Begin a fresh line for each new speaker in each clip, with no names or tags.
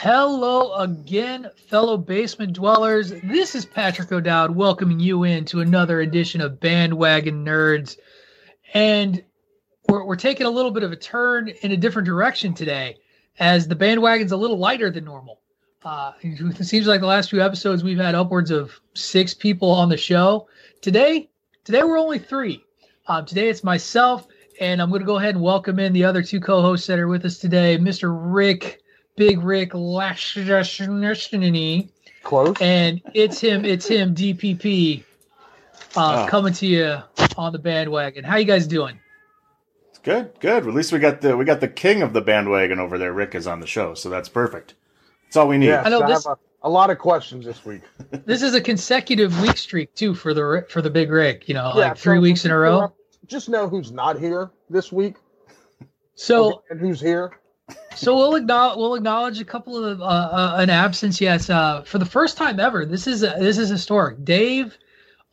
hello again, fellow basement dwellers. This is Patrick O'Dowd welcoming you in to another edition of Bandwagon Nerds. And we're, we're taking a little bit of a turn in a different direction today, as the bandwagon's a little lighter than normal. Uh, it seems like the last few episodes we've had upwards of six people on the show. Today, today we're only three. Um, today it's myself, and I'm going to go ahead and welcome in the other two co-hosts that are with us today, Mr. Rick Big Rick Lashnishny.
Close.
And it's him, it's him, DPP, uh,
Oh.
coming to you on the bandwagon. How you guys doing?
It's good, good. At least we got the we got the king of the bandwagon over there. Rick is on the show, so that's perfect. That's all we need.
Yes,
I know this-
have a, a lot of questions this week.
This is a consecutive week streak too for the for the Big Rick. You know,
Yeah,
like three
so
weeks in a row.
Just know who's not here this week
So
and who's here.
So we'll acknowledge we'll acknowledge a couple of uh, uh, an absence. Yes, uh, for the first time ever. This is this is historic. Dave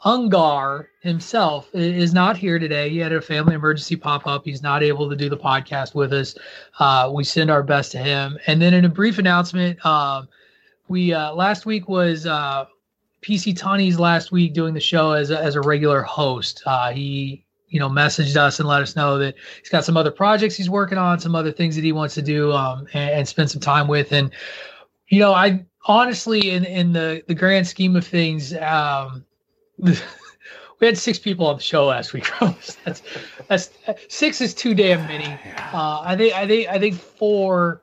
Ungar himself is not here today. He had a family emergency pop up. He's not able to do the podcast with us. Uh, we send our best to him. And then in a brief announcement, um, we uh, last week was uh, PC Tony's last week doing the show as a, as a regular host. Uh, he you know messaged us and let us know that he's got some other projects he's working on, some other things that he wants to do um, and, and spend some time with. And you know, I honestly, in in the the grand scheme of things, um, we had six people on the show last week. that's that's six is too damn many. Uh, I think I think I think four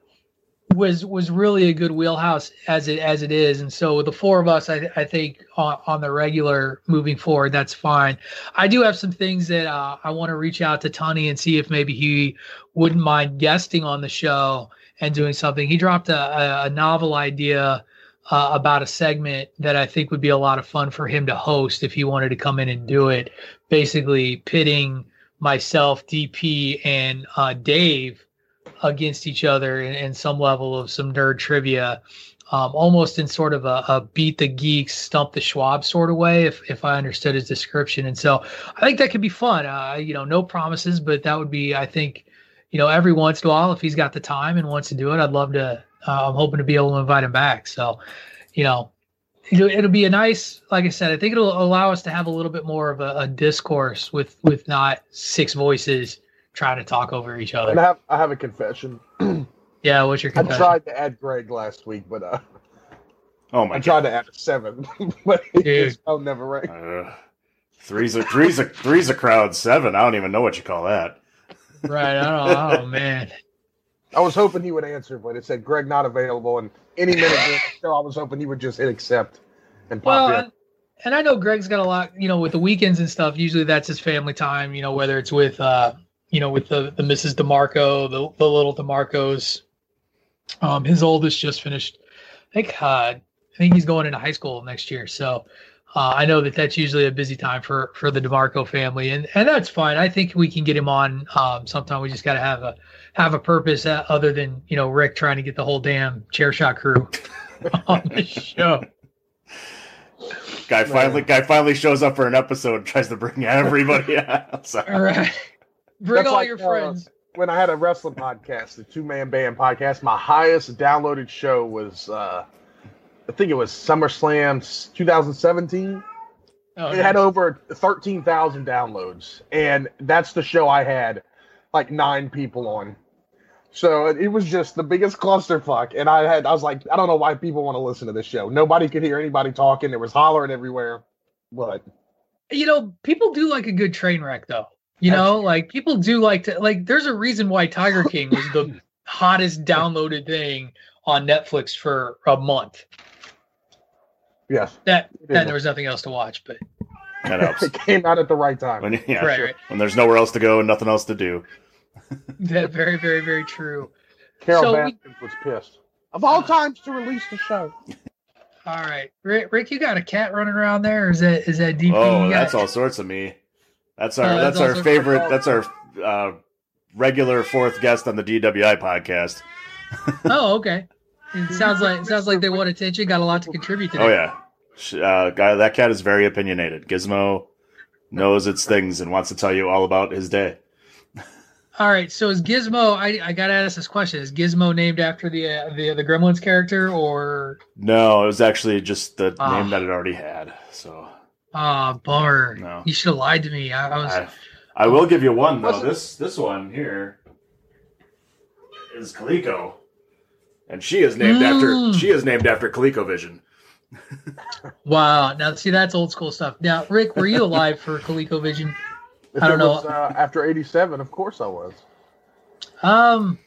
was was really a good wheelhouse as it as it is, and so the four of us, I I think on, on the regular moving forward, that's fine. I do have some things that uh, I want to reach out to Tony and see if maybe he wouldn't mind guesting on the show and doing something. He dropped a, a, a novel idea uh, about a segment that I think would be a lot of fun for him to host if he wanted to come in and do it. Basically, pitting myself, DP, and uh, Dave against each other in, in some level of some nerd trivia. Um, almost in sort of a, a beat the geeks, stump the Schwab sort of way, if if I understood his description. And so I think that could be fun. Uh, you know, no promises, but that would be, I think, you know, every once in a while, if he's got the time and wants to do it, I'd love to. Uh, I'm hoping to be able to invite him back. So, you know, it'll, it'll be a nice, like I said, I think it'll allow us to have a little bit more of a, a discourse with with not six voices trying to talk over each
And I
other.
have I have a confession.
Yeah, what's your
I
confession?
tried to add Greg last week, but uh,
Oh my
I
god.
tried to add a seven, but
Dude.
his phone never rang.
Uh, three's a three's a three's a crowd. Seven. I don't even know what you call that.
Right. I don't, oh man.
I was hoping he would answer, but it said Greg not available, and any minute so I was hoping he would just hit accept and pop
Well,
in.
and, and I know Greg's got a lot, you know, with the weekends and stuff. Usually that's his family time, you know, whether it's with, uh, you know, with the the Mrs. Demarco, the the little Demarcos. Um, his oldest just finished. I think uh, I think he's going into high school next year, so uh, I know that that's usually a busy time for for the Demarco family, and and that's fine. I think we can get him on um, sometime. We just got to have a have a purpose uh, other than you know Rick trying to get the whole damn chair shot crew on the show.
Guy finally guy finally shows up for an episode and tries to bring everybody out. So-
All right. Bring
That's
all
like,
your
uh,
friends.
when I had a wrestling podcast, the two man band podcast, my highest downloaded show was uh I think it was SummerSlam 2017.
Oh,
It had over 13,000 downloads, and that's the show I had like nine people on. So it was just the biggest clusterfuck, and I had I was like, I don't know why people want to listen to this show. Nobody could hear anybody talking. There was hollering everywhere, but
you know, people do like a good train wreck, though. You know, like people do like to like. There's a reason why Tiger King was the hottest downloaded thing on Netflix for a month.
yes,
That
It
then there was nothing else to watch. But
that helps.
it came out at the right time.
When, yeah,
right,
sure.
right.
when there's nowhere else to go and nothing else to do.
That very, very, very true.
Carol
So we-
was pissed. Of all ah. times to release the show.
All right, Rick, Rick, you got a cat running around there? Or is that is that DP?
Oh,
You got-
that's all sorts of me. That's our
Oh,
that's,
that's
our favorite. That's our uh, regular fourth guest on the DWI podcast.
Oh, okay. It sounds like it sounds like they want attention. Got a lot to contribute today.
Oh yeah, uh, guy. That cat is very opinionated. Gizmo knows its things and wants to tell you all about his day.
All right. So is Gizmo? I, I gotta ask this question: Is Gizmo named after the uh, the the Gremlins character, or
No, it was actually just the
Ah.
name that it already had. So
ah bummer?
No.
You should have lied to me. I, I was
I, I will give you one though. This this one here is Coleco, and she is named after
Mm.
she is named after ColecoVision.
wow. Now see that's old school stuff. Now, Rick, were you alive for ColecoVision?
If
I don't know.
was, uh, after 87, of course I was.
Um,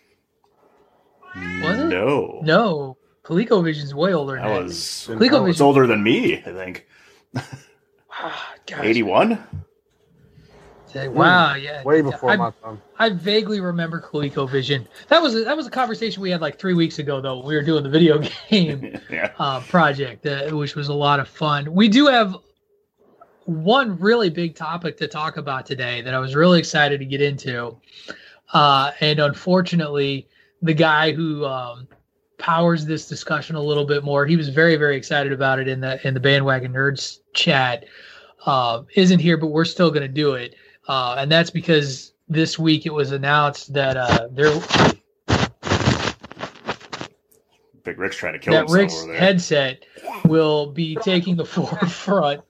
Was it?
No,
no. ColecoVision's way older than
that
that.
was
ColecoVision.
it's older than me. I think
Ah, gosh.
eighty one.
Wow. Yeah.
Way before
I,
my time.
I vaguely remember ColecoVision. That was a, that was a conversation we had like three weeks ago though. when We were doing the video game.
yeah.
uh, project, uh, which was a lot of fun. We do have one really big topic to talk about today that I was really excited to get into. Uh, and unfortunately, the guy who um, powers this discussion a little bit more, he was very, very excited about it in the in the bandwagon nerds chat. Uh, isn't here, but we're still going to do it, uh, and that's because this week it was announced that uh, there
Big Rick's trying to kill
that
himself
Rick's
over there.
headset will be taking the forefront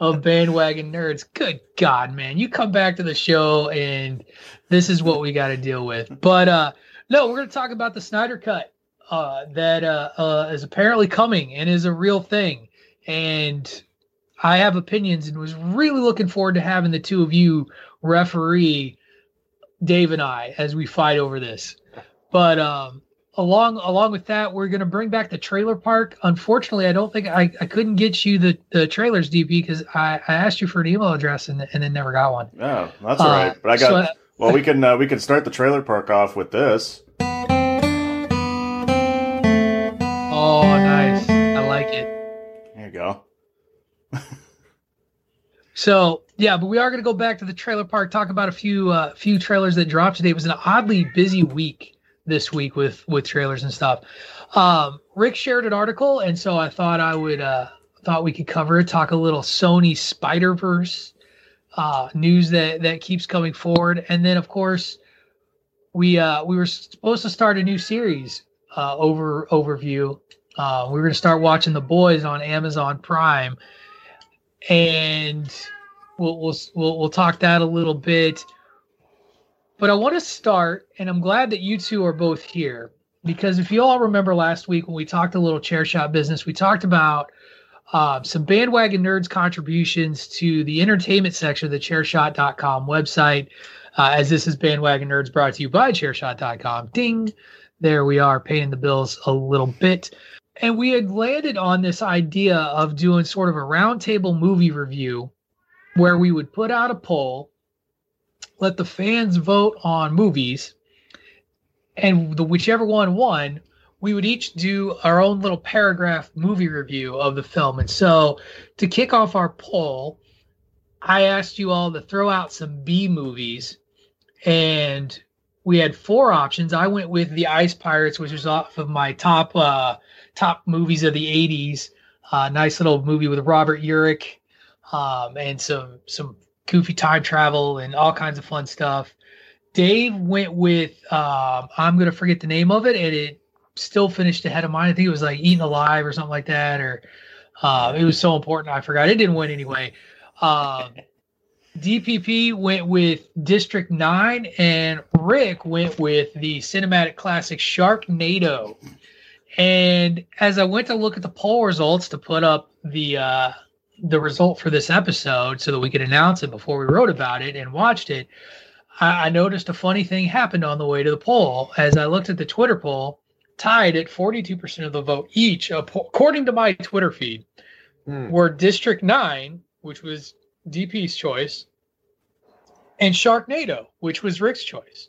of bandwagon nerds. Good God, man. You come back to the show and this is what we got to deal with. But uh no, we're going to talk about the Snyder cut uh that uh, uh is apparently coming and is a real thing. And I have opinions and was really looking forward to having the two of you referee Dave and I as we fight over this. But um along along with that, we're gonna bring back the trailer park. Unfortunately, I don't think I, I couldn't get you the, the trailers, DP, because I, I asked you for an email address and and then never got one.
Oh, that's all right.
Uh,
But I got.
so I-
well, we can uh, we can start the trailer park off with this.
oh, nice. I like it.
There you go.
So yeah, but we are going to go back to the trailer park, talk about a few uh, few trailers that dropped today. It was an oddly busy week this week with with trailers and stuff. Um, Rick shared an article, and so I thought I would uh, thought we could cover it, talk a little Sony Spider Verse uh, news that that keeps coming forward, and then of course we uh, we were supposed to start a new series uh, over overview. Uh, we were going to start watching The Boys on Amazon Prime and we'll we'll we'll, we'll talk that a little bit. But I want to start, and I'm glad that you two are both here. because if you all remember last week when we talked a little chair shot business, we talked about uh, some bandwagon nerds contributions to the entertainment section of the chairshot.com website. Uh, as this is bandwagon nerds brought to you by chairshot.com. Ding. There we are paying the bills a little bit. And we had landed on this idea of doing sort of a roundtable movie review where we would put out a poll, let the fans vote on movies, and the whichever one won, we would each do our own little paragraph movie review of the film. And so to kick off our poll, I asked you all to throw out some B movies and we had four options. I went with The Ice Pirates, which was off of my top uh, top movies of the '80s. Uh, nice little movie with Robert Urich um, and some some goofy time travel and all kinds of fun stuff. Dave went with um, I'm gonna forget the name of it, and it still finished ahead of mine. I think it was like Eaten Alive or something like that, or uh, it was so important I forgot. It didn't win anyway. Um, DPP went with District 9, and Rick went with the cinematic classic Sharknado. And as I went to look at the poll results to put up the uh, the result for this episode so that we could announce it before we wrote about it and watched it, I, I noticed a funny thing happened on the way to the poll. As I looked at the Twitter poll, tied at 42% of the vote each, according to my Twitter feed, mm. were District 9, which was DP's choice, and Sharknado, which was Rick's choice.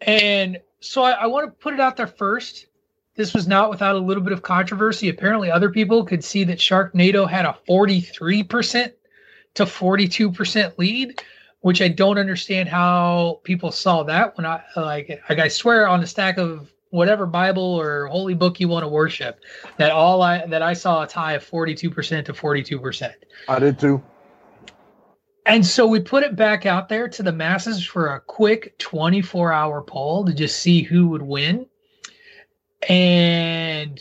And so I, I want to put it out there first. This was not without a little bit of controversy. Apparently, other people could see that Sharknado had a 43% to 42% lead, which I don't understand how people saw that when I like, like I swear on a stack of whatever Bible or holy book you want to worship, that all I that I saw a tie of 42% to 42%.
I did too.
And so we put it back out there to the masses for a quick 24 hour poll to just see who would win. And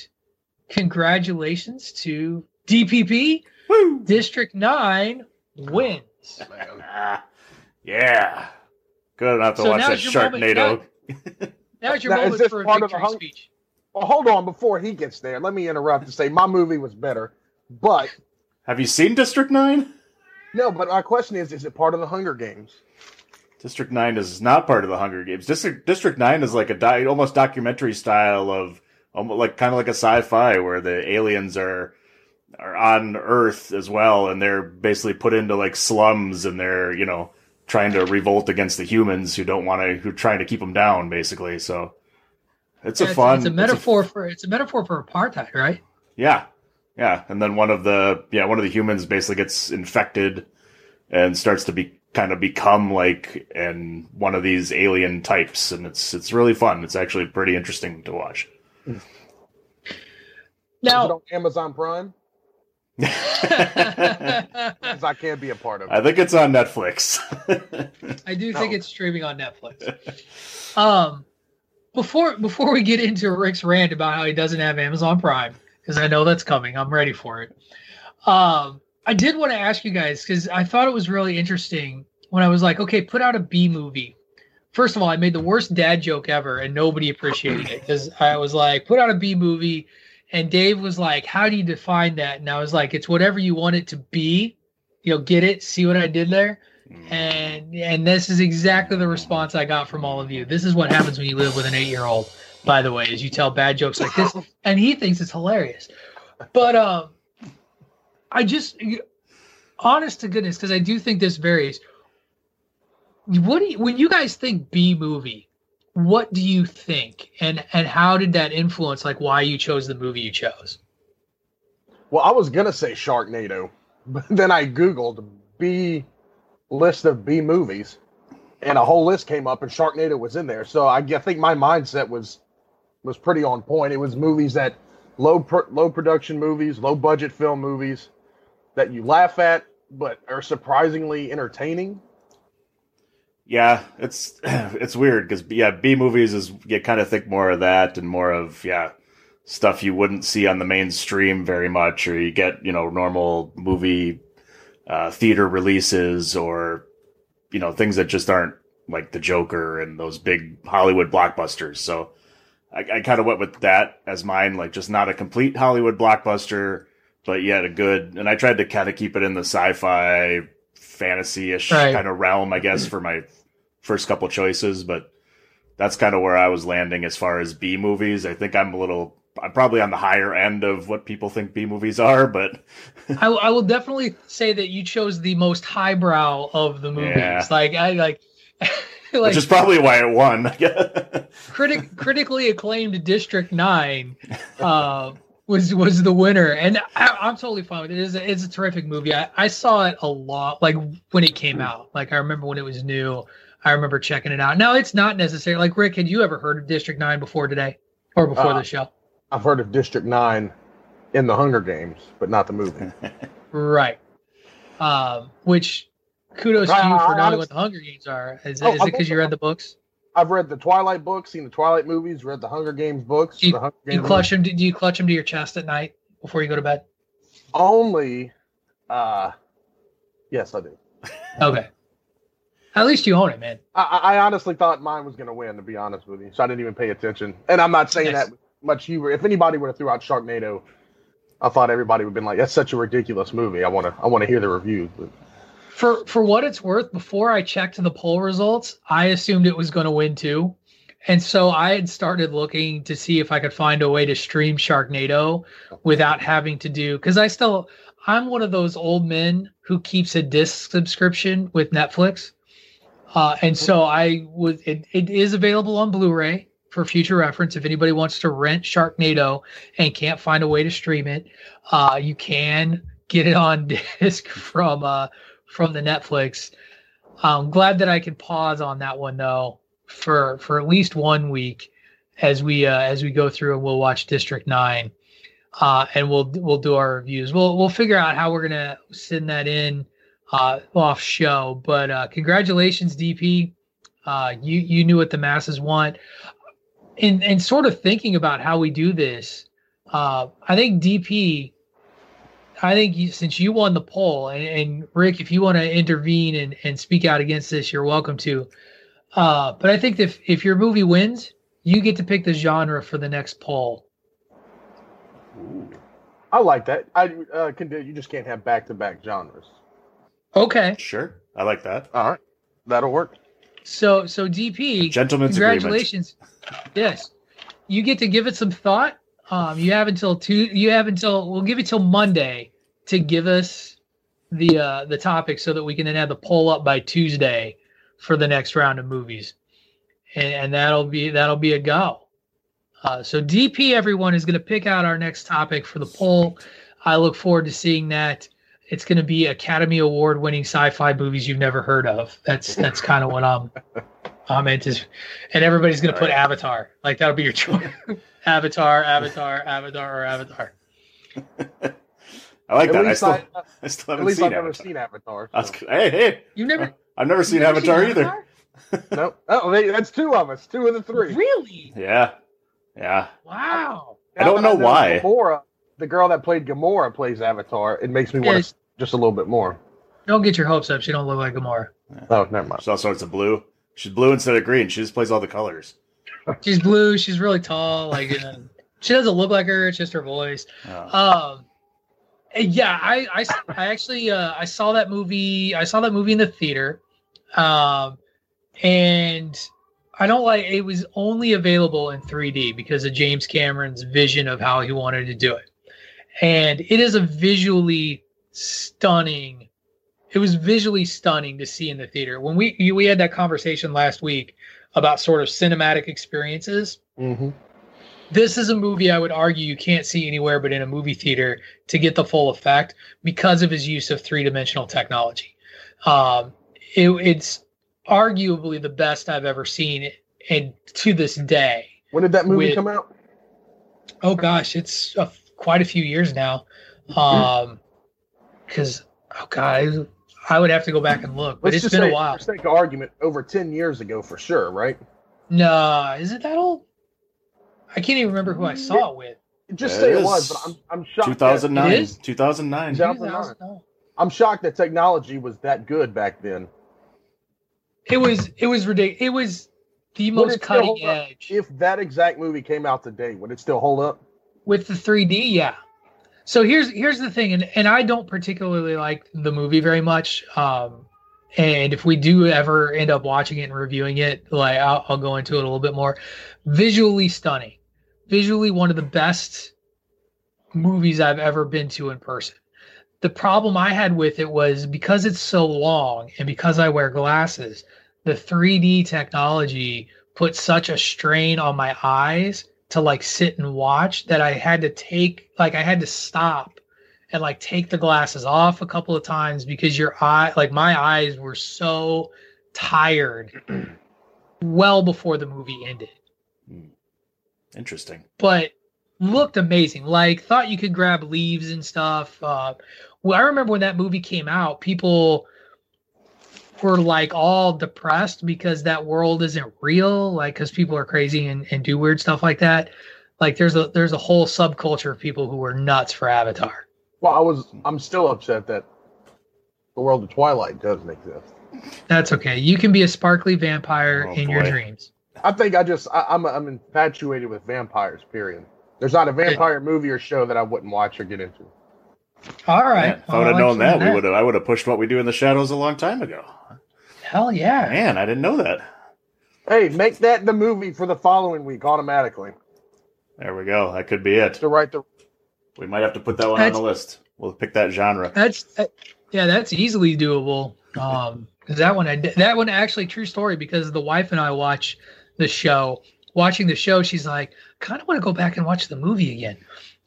congratulations to DPP. Woo! District 9 wins.
Oh, yeah. Good enough to so watch that Sharknado.
Moment, now, now's your now, moment for a victory hung- speech.
Well, hold on. Before he gets there, let me interrupt to say my movie was better. But
have you seen District 9?
No, but my question is: Is it part of the Hunger Games?
District Nine is not part of the Hunger Games. District District Nine is like a di- almost documentary style of almost like kind of like a sci-fi where the aliens are are on Earth as well, and they're basically put into like slums, and they're you know trying to revolt against the humans who don't want to who are trying to keep them down, basically. So it's yeah, a fun.
It's, it's a metaphor it's a, for it's a metaphor for apartheid, right?
Yeah, yeah, and then one of the yeah one of the humans basically gets infected and starts to be kind of become like and one of these alien types, and it's it's really fun. It's actually pretty interesting to watch.
Now
on Amazon Prime. Because I can't be a part of it.
I think it's on Netflix.
I do think it's streaming on Netflix. Um, before before we get into Rick's rant about how he doesn't have Amazon Prime, because I know that's coming. I'm ready for it. Um, I did want to ask you guys because I thought it was really interesting when I was like, okay, put out a B movie. First of all, I made the worst dad joke ever, and nobody appreciated it because I was like, put out a B movie, and Dave was like, how do you define that? And I was like, it's whatever you want it to be. You know, get it. See what I did there? And and this is exactly the response I got from all of you. This is what happens when you live with an eight year old by the way, is you tell bad jokes like this, and he thinks it's hilarious. But um, I just, honest to goodness, because I do think this varies. What do you, when you guys think B movie? What do you think, and and how did that influence like why you chose the movie you chose?
Well, I was gonna say Sharknado, but then I googled B list of B movies, and a whole list came up, and Sharknado was in there. So I, I think my mindset was was pretty on point. It was movies that low low production movies, low budget film movies that you laugh at but are surprisingly entertaining.
Yeah, it's it's weird because yeah, B movies is you kind of think more of that and more of yeah stuff you wouldn't see on the mainstream very much, or you get you know normal movie uh, theater releases or you know things that just aren't like the Joker and those big Hollywood blockbusters. So I, I kind of went with that as mine, like just not a complete Hollywood blockbuster, but yet a good. And I tried to kind of keep it in the sci-fi, fantasy-ish
Right.
kind of realm, I guess, for my first couple choices. But that's kind of where I was landing as far as B movies. I think I'm a little. I'm probably on the higher end of what people think B movies are, but
I, I will definitely say that you chose the most highbrow of the movies.
Yeah.
Like I like, like
which is probably why it won.
Critic critically acclaimed District Nine uh, was was the winner, and I, I'm totally fine with it. It's a, it's a terrific movie. I, I saw it a lot, like when it came out. Like I remember when it was new. I remember checking it out. Now it's not necessary. Like Rick, had you ever heard of District Nine before today, or before
Uh,
the show?
I've heard of District Nine in the Hunger Games, but not the movie.
Right. Um, which kudos to you for knowing what the Hunger Games are. Is,
Oh,
is it because you read the books?
I've read the Twilight books, seen the Twilight movies, read the Hunger Games books.
Do you,
the Hunger
do you
Games
clutch them? Do you clutch them to your chest at night before you go to bed?
only. Uh, yes, I do.
Okay. At least you own it, man.
I, I honestly thought mine was going to win, to be honest with you. So I didn't even pay attention. And I'm not saying that with much humor. If anybody would have threw out Sharknado, I thought everybody would have been like, "That's such a ridiculous movie." I want to I want to hear the reviews. But
For for what it's worth, before I checked the poll results, I assumed it was going to win too. And so I had started looking to see if I could find a way to stream Sharknado without having to do because I still I'm one of those old men who keeps a disc subscription with Netflix. Uh, and so I would it, it is available on Blu-ray for future reference. If anybody wants to rent Sharknado and can't find a way to stream it, uh, you can get it on disc from uh, from the Netflix. I'm glad that I can pause on that one though for for at least one week as we uh, as we go through and we'll watch District Nine, uh, and we'll we'll do our reviews. We'll we'll figure out how we're gonna send that in uh, off show. But uh, congratulations, DP. Uh, you you knew what the masses want. And and sort of thinking about how we do this, uh, I think DP. I think you, since you won the poll, and, and Rick, if you want to intervene and, and speak out against this, you're welcome to. Uh, but I think if if your movie wins, you get to pick the genre for the next poll.
I like that. I uh, can do. You just can't have back to back genres.
Okay,
Sure, I like that.
All right, that'll work.
so so DP,
Gentlemen's agreement.
congratulations. Yes, you get to give it some thought. Um, you have until two. You have until we'll give you till Monday to give us the uh, the topic so that we can then have the poll up by Tuesday for the next round of movies, and, and that'll be that'll be a go. Uh, so DP, everyone is going to pick out our next topic for the poll. I look forward to seeing that. It's going to be Academy Award winning sci-fi movies you've never heard of. That's that's kind of what I'm I'm into. And everybody's going to put Avatar. Like that'll be your choice. Avatar, Avatar, Avatar, or Avatar.
I like
At
that. I still,
I,
I still haven't at
least
seen
I've never
Avatar.
seen Avatar. So.
good. Hey, hey,
You never
I've never seen
you've never
Avatar either.
Avatar?
no, oh, they, that's two of us. Two of the three.
Really?
Yeah, yeah.
Wow.
I don't
Now that
know why.
Gamora, the girl that played Gamora plays Avatar. It makes me want to just a little bit more.
Don't get your hopes up. She don't look like Gamora.
Oh, never mind.
She's all sorts of blue. She's blue instead of green. She just plays all the colors.
She's blue. She's really tall. Like uh, she doesn't look like her. It's just her voice.
Oh.
Um, and yeah, I, I, I actually uh, I saw that movie. I saw that movie in the theater, um, and I don't like it was only available in 3D because of James Cameron's vision of how he wanted to do it, and it is a visually stunning. It was visually stunning to see in the theater when we we had that conversation last week about sort of cinematic experiences
Mm-hmm.
This is a movie I would argue you can't see anywhere but in a movie theater to get the full effect because of his use of three dimensional technology. Um, it, it's arguably the best I've ever seen, and to this day.
When did that movie
With-
come out?
Oh gosh, it's a, quite a few years now. Um, because oh god, I, I would have to go back and look, but
Let's
it's been
say,
a while.
for sake of argument, over ten years ago for sure, right?
No, is it that old? I can't even remember who I saw it with.
Just
It
say it was, but I'm I'm shocked.
2009.
It is?
2009.
Yeah. 2009.
2009.
I'm shocked that technology was that good back then.
it was it was ridiculous. It was the
Would
most cutting edge
If that exact movie came out today, would it still hold up?
with the 3D. Yeah. So here's here's the thing, and and I don't particularly like the movie very much. Um, and if we do ever end up watching it and reviewing it, like I'll, I'll go into it a little bit more. Visually stunning, visually one of the best movies I've ever been to in person. The problem I had with it was because it's so long and because I wear glasses, the 3D technology put such a strain on my eyes to like sit and watch that I had to take like I had to stop and like take the glasses off a couple of times because your eye like my eyes were so tired well before the movie ended
Interesting.
but looked amazing. Like thought you could grab leaves and stuff. Uh, well, I remember when that movie came out, people were like all depressed because that world isn't real. Like because people are crazy and, and do weird stuff like that. Like there's a there's a whole subculture of people who were nuts for Avatar.
Well, I was. I'm still upset that the world of Twilight doesn't exist.
That's okay. You can be a sparkly vampire
Oh,
in your dreams.
I think I just I, I'm I'm infatuated with vampires. Period. There's not a vampire movie or show that I wouldn't watch or get into.
All right.
Man, if I would have known
let
that, we would have. I would have pushed what we do in the shadows a long time ago.
Hell yeah.
Man, I didn't know that.
Hey, make that the movie for the following week automatically
There we go. That could be it.
to write the.
We might have to put that one on the list. We'll pick that genre.
That's that, yeah, that's easily doable. Um, because that one, I that one actually true story because the wife and I watch the show. Watching the show, she's like, kind of want to go back and watch the movie again.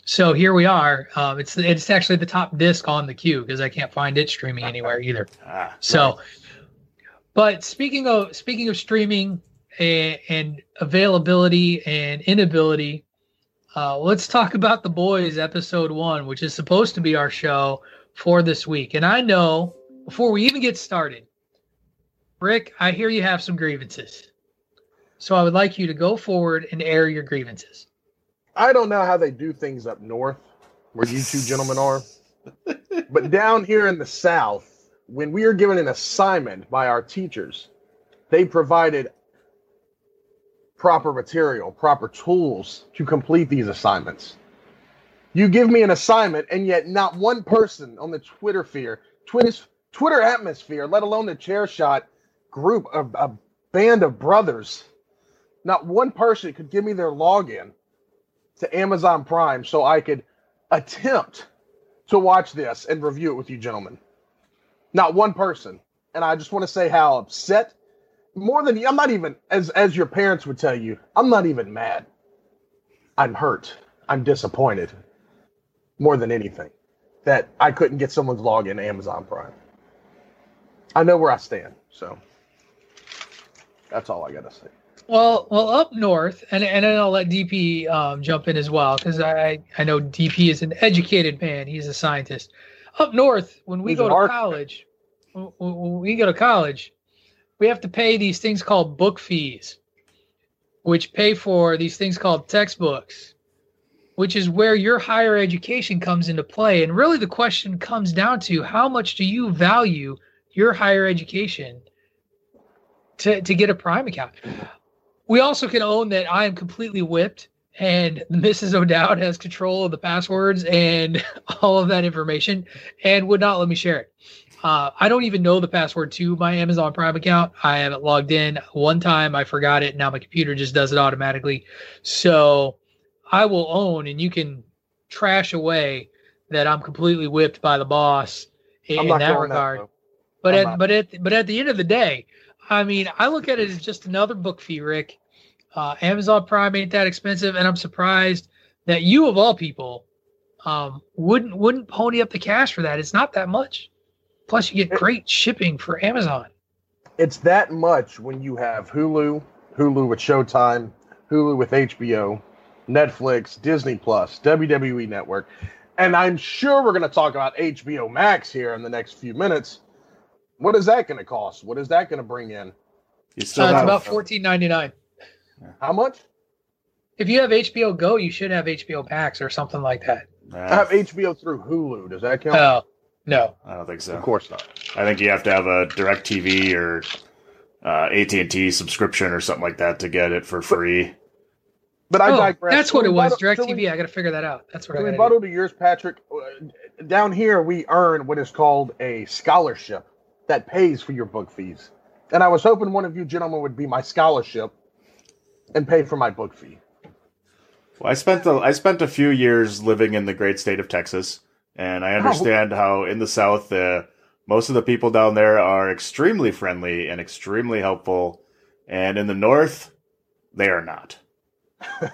So here we are. Um, it's it's actually the top disc on the queue because I can't find it streaming anywhere either.
Ah,
So, but speaking of speaking of streaming and, and availability and inability, uh, let's talk about the boys episode one, which is supposed to be our show for this week. And I know before we even get started, Rick, I hear you have some grievances. So I would like you to go forward and air your grievances.
I don't know how they do things up north, where you two gentlemen are, but down here in the south, when we are given an assignment by our teachers, they provided proper material, proper tools to complete these assignments. You give me an assignment, and yet not one person on the Twitter fear, Twitter, Twitter atmosphere, let alone the chair shot group, a, a band of brothers, not one person could give me their login to Amazon Prime so I could attempt to watch this and review it with you gentlemen. Not one person. And I just want to say how upset more than I'm not even as as your parents would tell you, I'm not even mad. I'm hurt. I'm disappointed more than anything that I couldn't get someone's login to Amazon Prime. I know where I stand, so that's all I got to say.
Well, well, up north, and and then I'll let DP um, jump in as well because I I know DP is an educated man. He's a scientist. Up north, when we
He's
go to
architect.
college, when we go to college, we have to pay these things called book fees, which pay for these things called textbooks, which is where your higher education comes into play. And really, the question comes down to how much do you value your higher education to to get a Prime account? We also can own that I am completely whipped and Mrs. O'Dowd has control of the passwords and all of that information and would not let me share it. Uh, I don't even know the password to my Amazon Prime account. I haven't logged in one time. I forgot it. Now my computer just does it automatically. So I will own, and you can trash away that I'm completely whipped by the boss in, in that regard.
though.
But
I'm
at
not.
but at but at the end of the day, I mean, I look at it as just another book fee, Rick. Uh, Amazon Prime ain't that expensive, and I'm surprised that you of all people um, wouldn't wouldn't pony up the cash for that. It's not that much. Plus, you get great shipping for Amazon.
It's that much when you have Hulu, Hulu with Showtime, Hulu with HBO, Netflix, Disney Plus, WWE Network, and I'm sure we're going to talk about HBO Max here in the next few minutes. What is that going to cost? What is that going to bring in?
You
So
still
it's
have
about fourteen ninety nine.
How much?
If you have HBO Go, you should have HBO Max or something like that.
I have HBO through Hulu. Does that count?
Oh no,
I don't think so.
Of course not.
I think you have to have a DirecTV or uh, AT and T subscription or something like that to get it for free.
But I
oh,
digress.
that's what it was.
rebuttal- to
DirecTV. I got to figure that out. That's what
To
I got
rebuttal to yours, Patrick, uh, down here we earn what is called a scholarship that pays for your book fees. And I was hoping one of you gentlemen would be my scholarship and pay for my book fee.
Well, I spent a, I spent a few years living in the great state of Texas, and I understand how in the South, uh, most of the people down there are extremely friendly and extremely helpful, and in the North, they are not.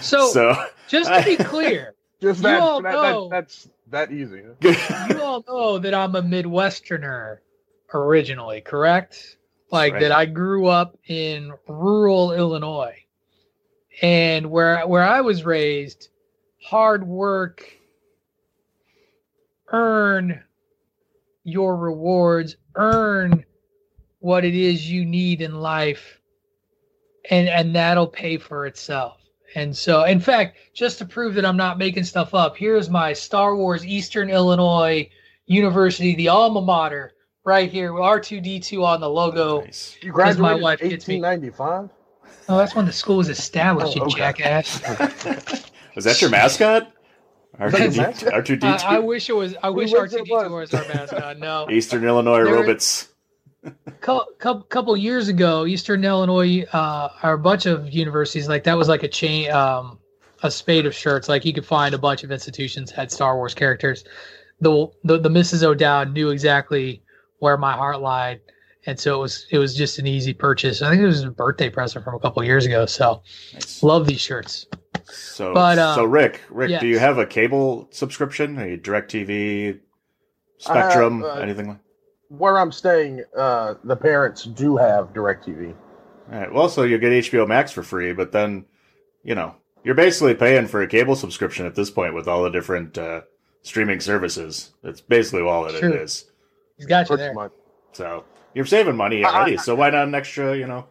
So,
so
just to be clear,
Just
You
that,
all
that,
know-
that that's that easy.
you all know that I'm a Midwesterner originally, correct? Like
right.
that I grew up in rural Illinois. And where where I was raised, hard work earn your rewards, earn what it is you need in life and and that'll pay for itself. And so, in fact, just to prove that I'm not making stuff up, here's my Star Wars Eastern Illinois University, the alma mater, right here, R2D2 on the logo.
nice.
You
Because my
graduated
wife
in
gets me.
1895?
Oh, that's when the school was established,
Oh,
you
okay.
jackass.
Was that your mascot? R two
That's
D
your mascot?
R two D
I, I
two
wish it was. I wish
wish
R2D2
was?
was our mascot. No,
Eastern Illinois
There-
robots.
Couple, couple, couple years ago, Eastern Illinois, uh, or a bunch of universities like that was like a chain, um, a spade of shirts. Like you could find a bunch of institutions had Star Wars characters. The the, the Mrs. O'Dowd knew exactly where my heart lied, and so it was it was just an easy purchase. I think it was a birthday present from a couple years ago. So
Nice.
love these shirts.
So,
But, uh,
so Rick, Rick, do you have a cable subscription? Are you DirecTV, Spectrum,
I have, uh,
anything like?
Where I'm staying, uh, the parents do have DirecTV.
All right. Well, so you'll get HBO Max for free, but then, you know, you're basically paying for a cable subscription at this point with all the different uh, streaming services. That's basically all that
True.
it is.
He's got you
Pretty
there.
much.
So you're saving money
I-
already. so why not an extra, you know,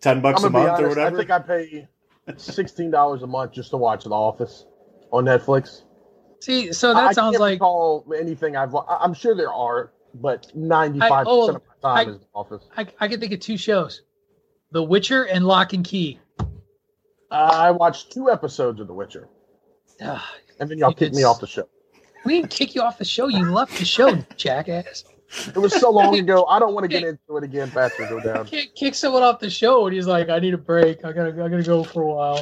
ten bucks a
I'm gonna
month or
honest. I think I pay sixteen dollars a month just to watch The Office on Netflix.
See, so
I
that sounds
can't
like
recall anything I've. I'm sure there are, but 95% of my time
I-
is The Office.
I, I can think of two shows: The Witcher and Locke and Key.
I watched two episodes of The Witcher,
Ugh,
and then y'all kicked me off the show.
we didn't kick you off the show. You left the show, jackass.
It was so long ago. I don't want to get into it again, Patrick. Go down.
Kick, kick someone off the show, and he's like, "I need a break. I gotta, I gotta go for a while."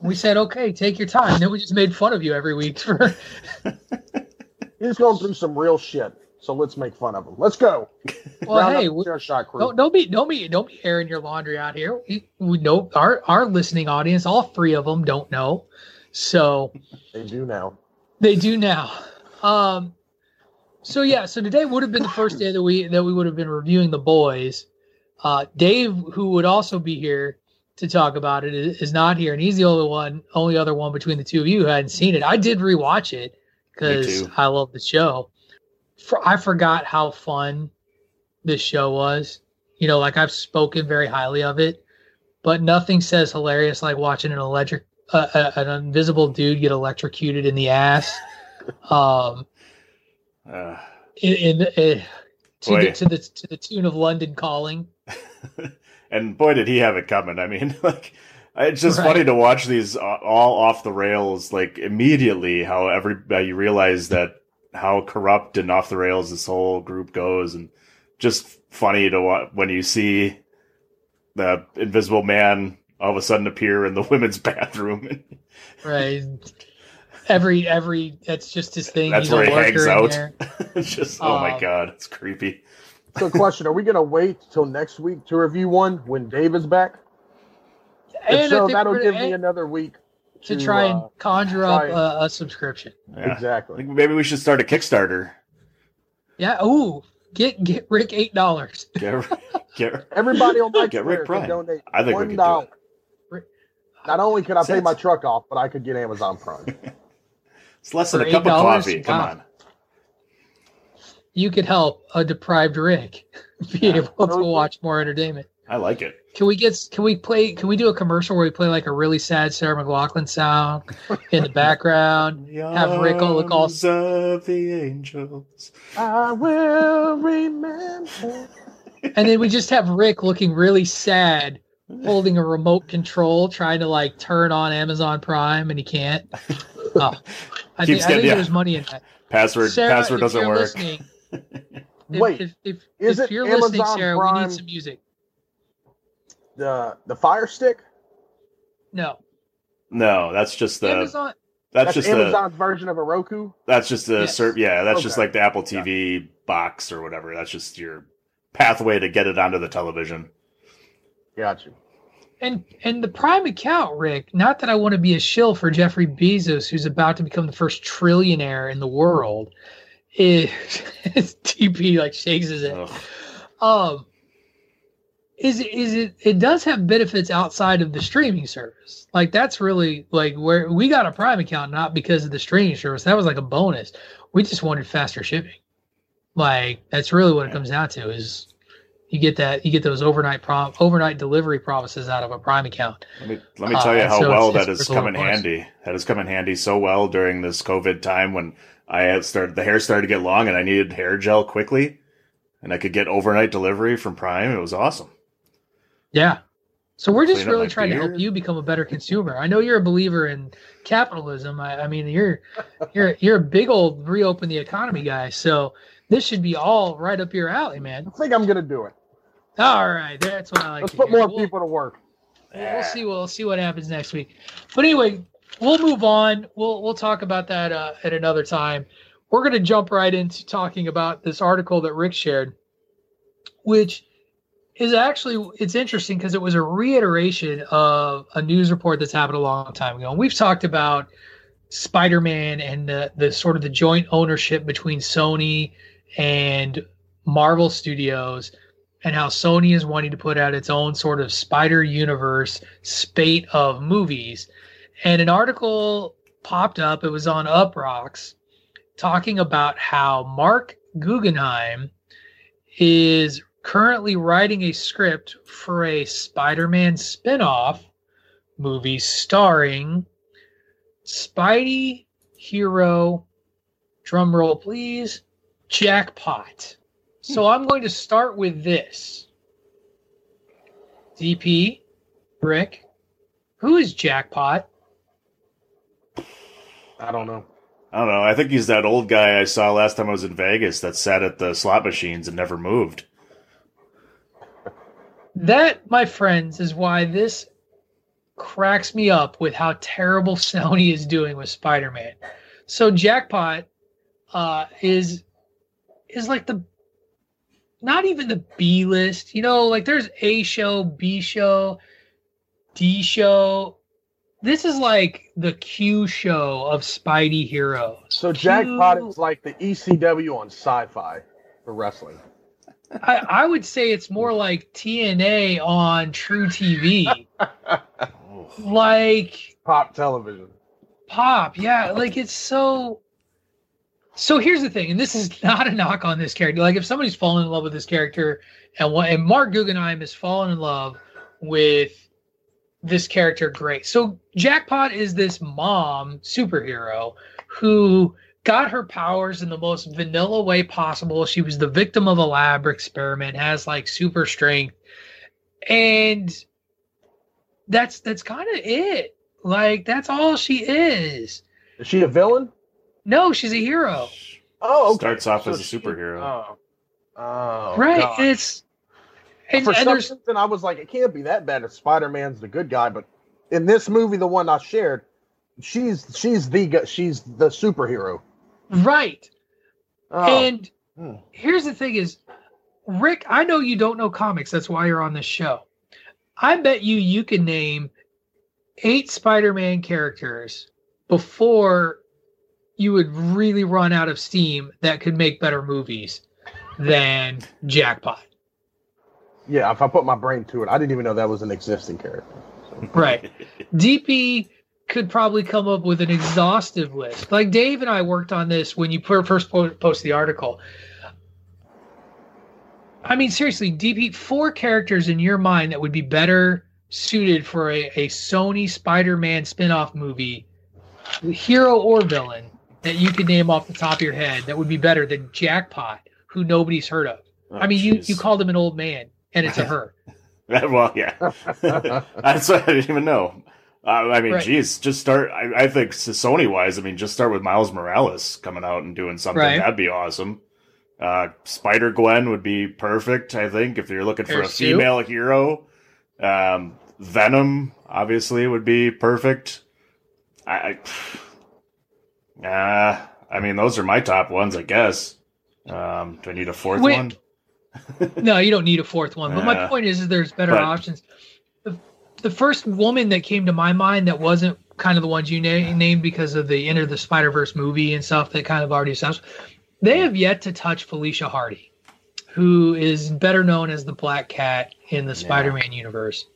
And we said, "Okay, take your time." then we just made fun of you every week for.
He's going through some real shit, so let's make fun of him. Let's go.
Well,
Round
hey, we,
the chair shot crew.
don't, don't be, don't be, don't be airing your laundry out here. We, we know our our listening audience, all three of them, don't know, so
They do now.
They do now. Um, so yeah, so today would have been the first day that we that we would have been reviewing the boys. Uh, Dave, who would also be here to talk about it, is, is not here, and he's the only one, only other one between the two of you who hadn't seen it. I did rewatch it because. I love the show. For, I forgot how fun this show was. You know, like I've spoken very highly of it, but nothing says hilarious like watching an electric, uh, uh, an invisible dude get electrocuted in the ass. Um,
Uh,
in, in, in to
Boy.
the to the to the tune of London Calling.
and boy, did he have it coming. I mean, like, it's just
Right.
funny to watch these all off the rails, like immediately. How everybody you realize that how corrupt and off the rails this whole group goes, and just funny to watch when you see the Invisible Man all of a sudden appear in the women's bathroom.
Right. Every every that's just his thing.
That's
He's a
where he hangs out. it's just oh my
Um,
god, it's creepy.
So, question: Are we going to wait till next week to review one when Dave is back? If
And I
so, that'll give
gonna-
me another week
to try and
uh,
conjure up
and-
a, a subscription.
Yeah. I
exactly.
think maybe we should start a Kickstarter.
Yeah. Ooh, get get Rick eight dollars.
Get, get,
Everybody on my
Get Rick
Twitter
Prime.
donate
I think we
one
could do
dollar.
Rick-
Not only could I pay my truck off, but I could get Amazon Prime.
it's less than
For
a cup of coffee. Come
Wow.
on.
You could help a deprived Rick be
Yeah.
able to watch more entertainment.
I like it.
Can we get? Can we play? Can we do a commercial where we play like a really sad Sarah McLachlan sound in the background? Have Rick all look all-
of the angels.
I will remember.
and then we just have Rick looking really sad, holding a remote control, trying to like turn on Amazon Prime, and he can't. Oh, I think,
Keeps
I
getting-
think
yeah.
there's money in that.
Password
Sarah,
password doesn't
you're
work.
listening- if-
Wait,
if, if,
is
if
it
you're listening,
Amazon
Sarah, we need some music.
The the Fire Stick.
No,
No, that's just the
Amazon.
that's,
That's
just the
Amazon's version of a Roku.
that's just the
Yes.
ser- yeah, that's just like the Apple TV box or whatever. That's just your pathway to get it onto the television.
Got you.
And and the Prime account, Rick. Not that I want to be a shill for Jeffrey Bezos, who's about to become the first trillionaire in the world. Is TP like shakes his head.
Ugh.
Um, is it is it? It does have benefits outside of the streaming service. Like that's really like where we got a Prime account, not because of the streaming service. That was like a bonus. We just wanted faster shipping. Like that's really what it comes down to. Is you get that you get those overnight prom overnight delivery promises out of a Prime account.
Let me let me
Uh,
tell you
and
how
so
well
it's-
that
it's
has come in handy. That has come in handy so well during this COVID time when I had started the hair started to get long and I needed hair gel quickly, and I could get overnight delivery from Prime. It was awesome.
Yeah. So we're just really
my
trying to help you become a better consumer. I know you're a believer in capitalism. I, I mean, you're you're you're a big old reopen the economy guy. So this should be all right up your alley, man.
I think I'm gonna do it.
All right, that's what I like.
Let's
to
put
hear.
more
We'll-
people to work.
We'll, we'll see. We'll see what happens next week. But anyway, we'll move on. We'll we'll talk about that uh, at another time. We're going to jump right into talking about this article that Rick shared, which is actually it's interesting because it was a reiteration of a news report that's happened a long time ago. And we've talked about Spider-Man and the the sort of the joint ownership between Sony and Marvel Studios and how Sony is wanting to put out its own sort of Spider Universe spate of movies. And an article popped up, it was on Uproxx, talking about how Marc Guggenheim is currently writing a script for a Spider Man spin off movie starring Spidey Hero, drumroll please, Jackpot. So hmm. I'm going to start with this. DP, Rick, who is Jackpot?
I don't know.
I don't know. I think he's that old guy I saw last time I was in Vegas that sat at the slot machines and never moved.
That, my friends, is why this cracks me up with how terrible Sony is doing with Spider-Man. So Jackpot uh, is is like the not even the B list. You know, like there's A show, B show, D show. This is like the Q show of Spidey heroes.
So Jackpot
Q-
is like the ECW on sci-fi for wrestling.
I, I would say it's more like TNA on truTV. like
Pop television.
pop yeah like it's so so here's the thing and this is not a knock on this character like if somebody's fallen in love with this character and what and marc guggenheim has fallen in love with this character great so jackpot is this mom superhero who got her powers in the most vanilla way possible she was the victim of a lab experiment has like super strength and that's that's kind of it like that's all she is.
Is she a villain?
No, she's a hero.
Oh, okay.
Starts off as a
she-
superhero.
Oh, oh
right.
God.
It's and,
For
and
some reason, I was like, it can't be that bad if Spider-Man's the good guy. But in this movie, the one I shared, she's she's the she's the superhero.
Right.
Oh,
And
Hmm.
here's the thing is Rick, I know you don't know comics. That's why you're on this show. I bet you you can name eight Spider-Man characters before you would really run out of steam that could make better movies than Jackpot.
yeah. If I put my brain to it, I didn't even know that was an existing character.
Right. DP could probably come up with an exhaustive list. Like Dave and I worked on this when you first po- post the article. I mean, seriously, DP, four characters in your mind that would be better suited for a, a Sony Spider Man spin off movie, hero or villain, that you could name off the top of your head that would be better than Jackpot, who nobody's heard of.
Oh,
I mean, you you called him an old man, and it's a her.
well, yeah. That's what I didn't even know. Uh, I mean,
Right.
geez, just start. I, I think Sony wise, I mean, just start with Miles Morales coming out and doing something.
Right.
That'd be awesome. Uh, Spider Gwen would be perfect. I think if you're looking for a female hero, um, Venom obviously would be perfect. I, I, uh, I mean, those are my top ones, I guess. Um, do I need a fourth
Wait.
one?
No, you don't need a fourth one. But my point is, is there's better
But-
options. The, first woman that came to my mind that wasn't kind of the ones you na- named because of the Enter the Spider Verse movie and stuff that kind of already sounds. They have yet to touch Felicia Hardy, who is better known as the Black Cat in the Spider-Man universe.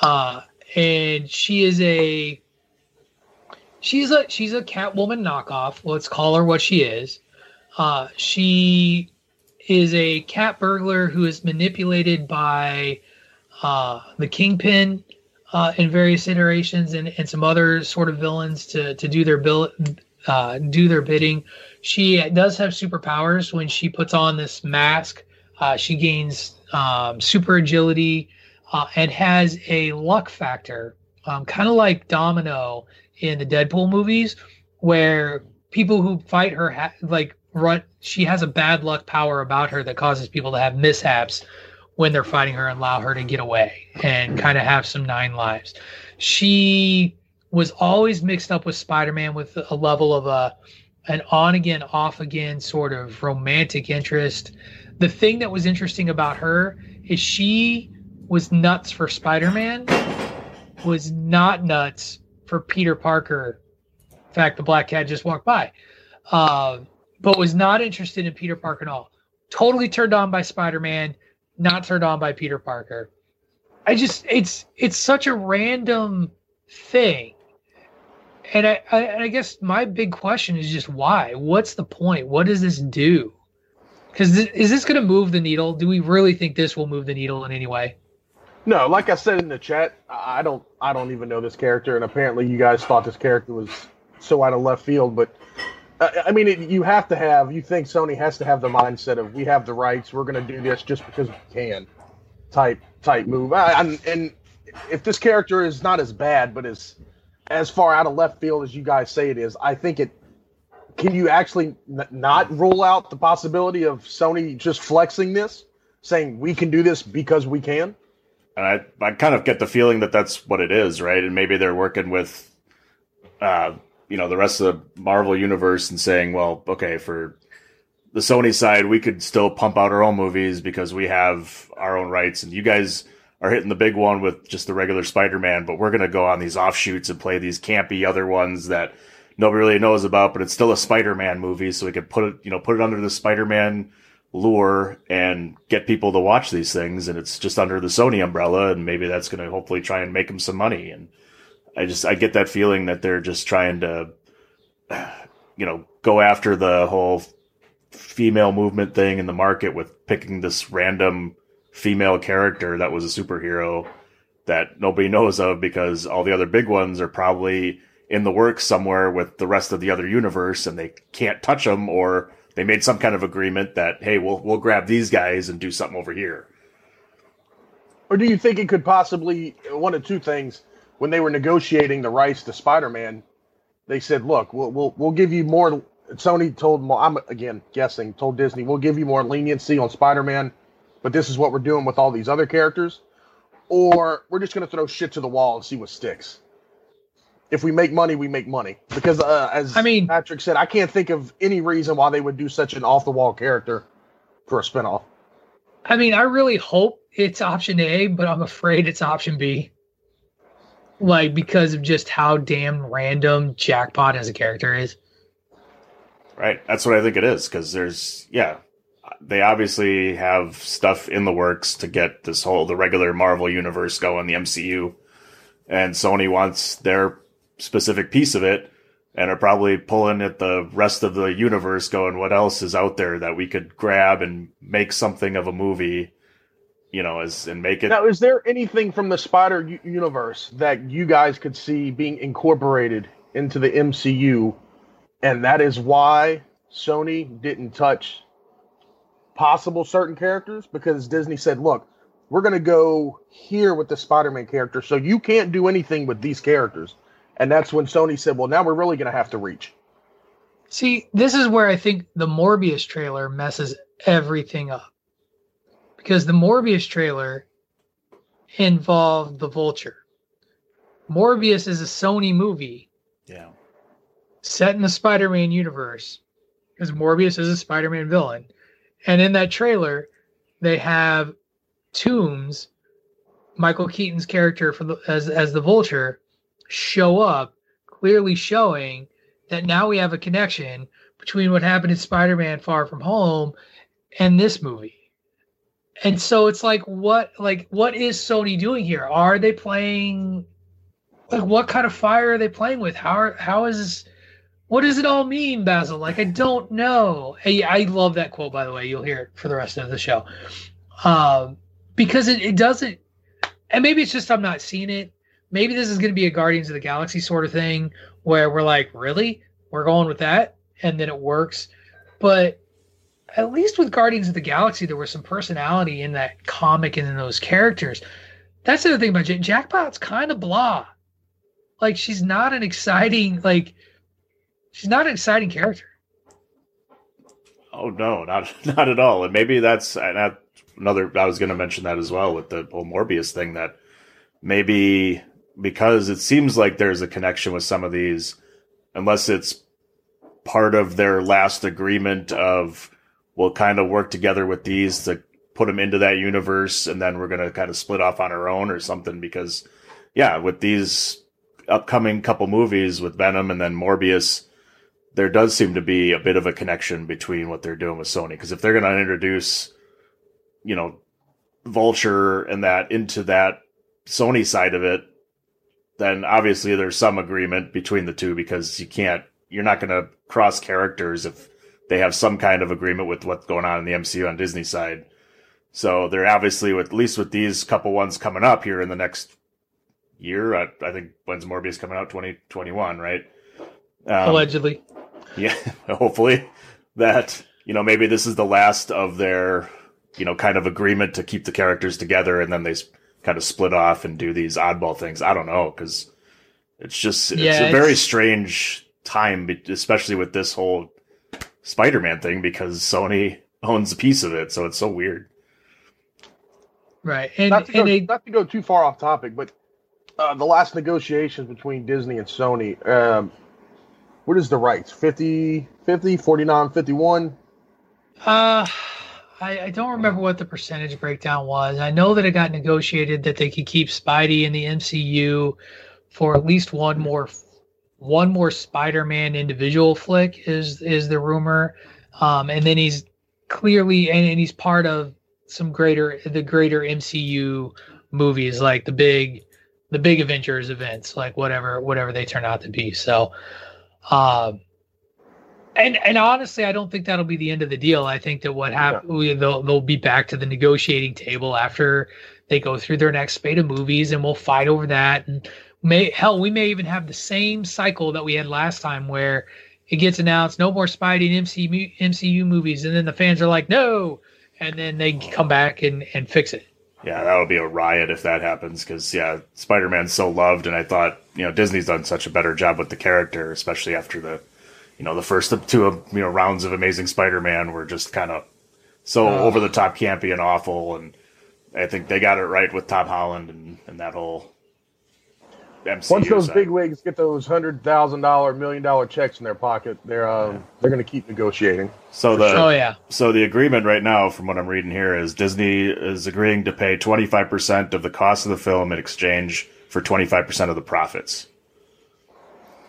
Uh, and she is a she's a she's a Catwoman knockoff. Let's call her what she is. Uh, she is a cat burglar who is manipulated by uh, the Kingpin uh, in various iterations and, and some other sort of villains to to do their bill uh, do their bidding. She does have superpowers when she puts on this mask. Uh, she gains um, super agility uh, and has a luck factor, um, kind of like Domino in the Deadpool movies, where people who fight her ha- like run. She has a bad luck power about her that causes people to have mishaps when they're fighting her and allow her to get away and kind of have some nine lives. She was always mixed up with Spider-Man with a level of a an on again off again sort of romantic interest. The thing that was interesting about her is she was nuts for Spider-Man, was not nuts for Peter Parker. In fact, the Black Cat just walked by, uh, but was not interested in Peter Parker at all. Totally turned on by Spider-Man, not turned on by Peter Parker. I just it's it's such a random thing. And I, I, I guess my big question is just why? What's the point? What does this do? Because th- is this going to move the needle? Do we really think this will move the needle in any way?
No, like I said in the chat, I don't I don't even know this character, and apparently you guys thought this character was so out of left field. But I, mean, it, you have to have you think Sony has to have the mindset of we have the rights, we're going to do this just because we can, type type move. I, I'm- and if this character is not as bad, but is as far out of left field as you guys say it is, I think it. Can you actually n- not rule out the possibility of Sony just flexing this, saying we can do this because we can?
And I, I kind of get the feeling that that's what it is, right? And maybe they're working with, uh, you know, the rest of the Marvel universe and saying, well, okay, for the Sony side, we could still pump out our own movies because we have our own rights, and you guys are hitting the big one with just the regular Spider-Man, but we're gonna go on these offshoots and play these campy other ones that nobody really knows about, but it's still a Spider-Man movie, so we could put it, you know, put it under the Spider-Man lure and get people to watch these things. And it's just under the Sony umbrella. And maybe that's going to hopefully try and make them some money. And I just I get that feeling that they're just trying to you know go after the whole female movement thing in the market with picking this random female character that was a superhero that nobody knows of because all the other big ones are probably in the works somewhere with the rest of the other universe and they can't touch them or they made some kind of agreement that hey we'll we'll grab these guys and do something over here
Or do you think it could possibly one of two things? When they were negotiating the rights to Spider-Man, they said, "Look, we'll we'll, we'll give you more." Sony told, I'm again guessing, told Disney, "We'll give you more leniency on Spider-Man, but this is what we're doing with all these other characters." Or we're just going to throw shit to the wall and see what sticks. If we make money, we make money. Because uh, as
I mean-
Patrick said, I can't think of any reason why they would do such an off-the-wall character for a spinoff.
I mean, I really hope it's option A, but I'm afraid it's option B. Like because of just how damn random Jackpot as a character is.
right. That's what i think it is because there's yeah they obviously have stuff in the works to get this whole the regular marvel universe going the mcu and sony wants their specific piece of it and are probably pulling at the rest of the universe going what else is out there that we could grab and make something of a movie you know as and make it
Now, is there anything from the Spider U- universe that you guys could see being incorporated into the MCU, and that is why Sony didn't touch possible certain characters because Disney said, "Look, we're going to go here with the Spider-Man character, so you can't do anything with these characters." And that's when Sony said, "Well, now we're really going to have to reach."
See, this is where I think the Morbius trailer messes everything up. Because the Morbius trailer involved the Vulture. Morbius is a Sony movie
Yeah.
set in the Spider-Man universe because Morbius is a Spider-Man villain. And in that trailer, they have Tombs, Michael Keaton's character for the, as as the Vulture, show up, clearly showing that now we have a connection between what happened in Spider-Man Far From Home and this movie. And so it's like what like what is Sony doing here? Are they playing like what kind of fire are they playing with? How are, how is what does it all mean, Basil? Like I don't know. Hey, I love that quote by the way. You'll hear it for the rest of the show. Um because it, it doesn't and maybe it's just I'm not seeing it. Maybe this is going to be a Guardians of the Galaxy sort of thing where we're like, really? We're going with that? And then it works. But at least with Guardians of the Galaxy, there was some personality in that comic and in those characters. That's the other thing about Jack. Jackpot's kind of blah. Like she's not an exciting like she's not an exciting character.
Oh no, not not at all. And maybe that's another. I was going to mention that as well with the whole Morbius thing. That maybe because it seems like there's a connection with some of these, unless it's part of their last agreement of we'll kind of work together with these to put them into that universe, and then we're going to kind of split off on our own or something. Because yeah, with these upcoming couple movies with Venom and then Morbius there does seem to be a bit of a connection between what they're doing with Sony. Because if they're going to introduce, you know, Vulture and that into that Sony side of it, then obviously there's some agreement between the two because you can't, you're not going to cross characters if they have some kind of agreement with what's going on in the MCU on Disney side. So they're obviously, with, at least with these couple ones coming up here in the next year, I, I think when's Morbius coming out? 2021, right? Um,
allegedly.
yeah, hopefully that you know maybe this is the last of their you know kind of agreement to keep the characters together, and then they kind of split off and do these oddball things. I don't know because it's just it's
Yeah,
a very
it's-
strange time, especially with this whole Spider-Man thing because Sony owns a piece of it, so it's so weird.
Right. And
not to, go,
they
not to go too far off topic, but uh, the last negotiations between Disney and Sony, um, what is the rights? 50, 50, 49, 51?
Uh, I, I don't remember what the percentage breakdown was. I know that it got negotiated that they could keep Spidey in the MCU for at least one more one more Spider-Man individual flick is is the rumor. Um, and then he's clearly and, and he's part of some greater the greater MCU movies like the big the big Avengers events, like whatever whatever they turn out to be. So um and and honestly, I don't think that'll be the end of the deal. I think that what happened, they'll they'll be back to the negotiating table after they go through their next spate of movies, and we'll fight over that. And may hell, we may even have the same cycle that we had last time, where it gets announced no more Spidey and MCU MCU movies, and then the fans are like, no, and then they come back and and fix it.
Yeah, that would be a riot if that happens because yeah, Spider Man's so loved, and I thought you know Disney's done such a better job with the character, especially after the you know the first two you know rounds of Amazing Spider Man were just kind of so
Oh.
over the top, campy, and awful, and I think they got it right with Tom Holland and, and that whole MCU.
Once those
side.
big wigs get those hundred thousand dollar, million dollar checks in their pocket, they're um, they're going to keep negotiating.
so the
Oh yeah,
So the agreement right now, from what I'm reading here, is Disney is agreeing to pay 25% of the cost of the film in exchange for 25% of the profits.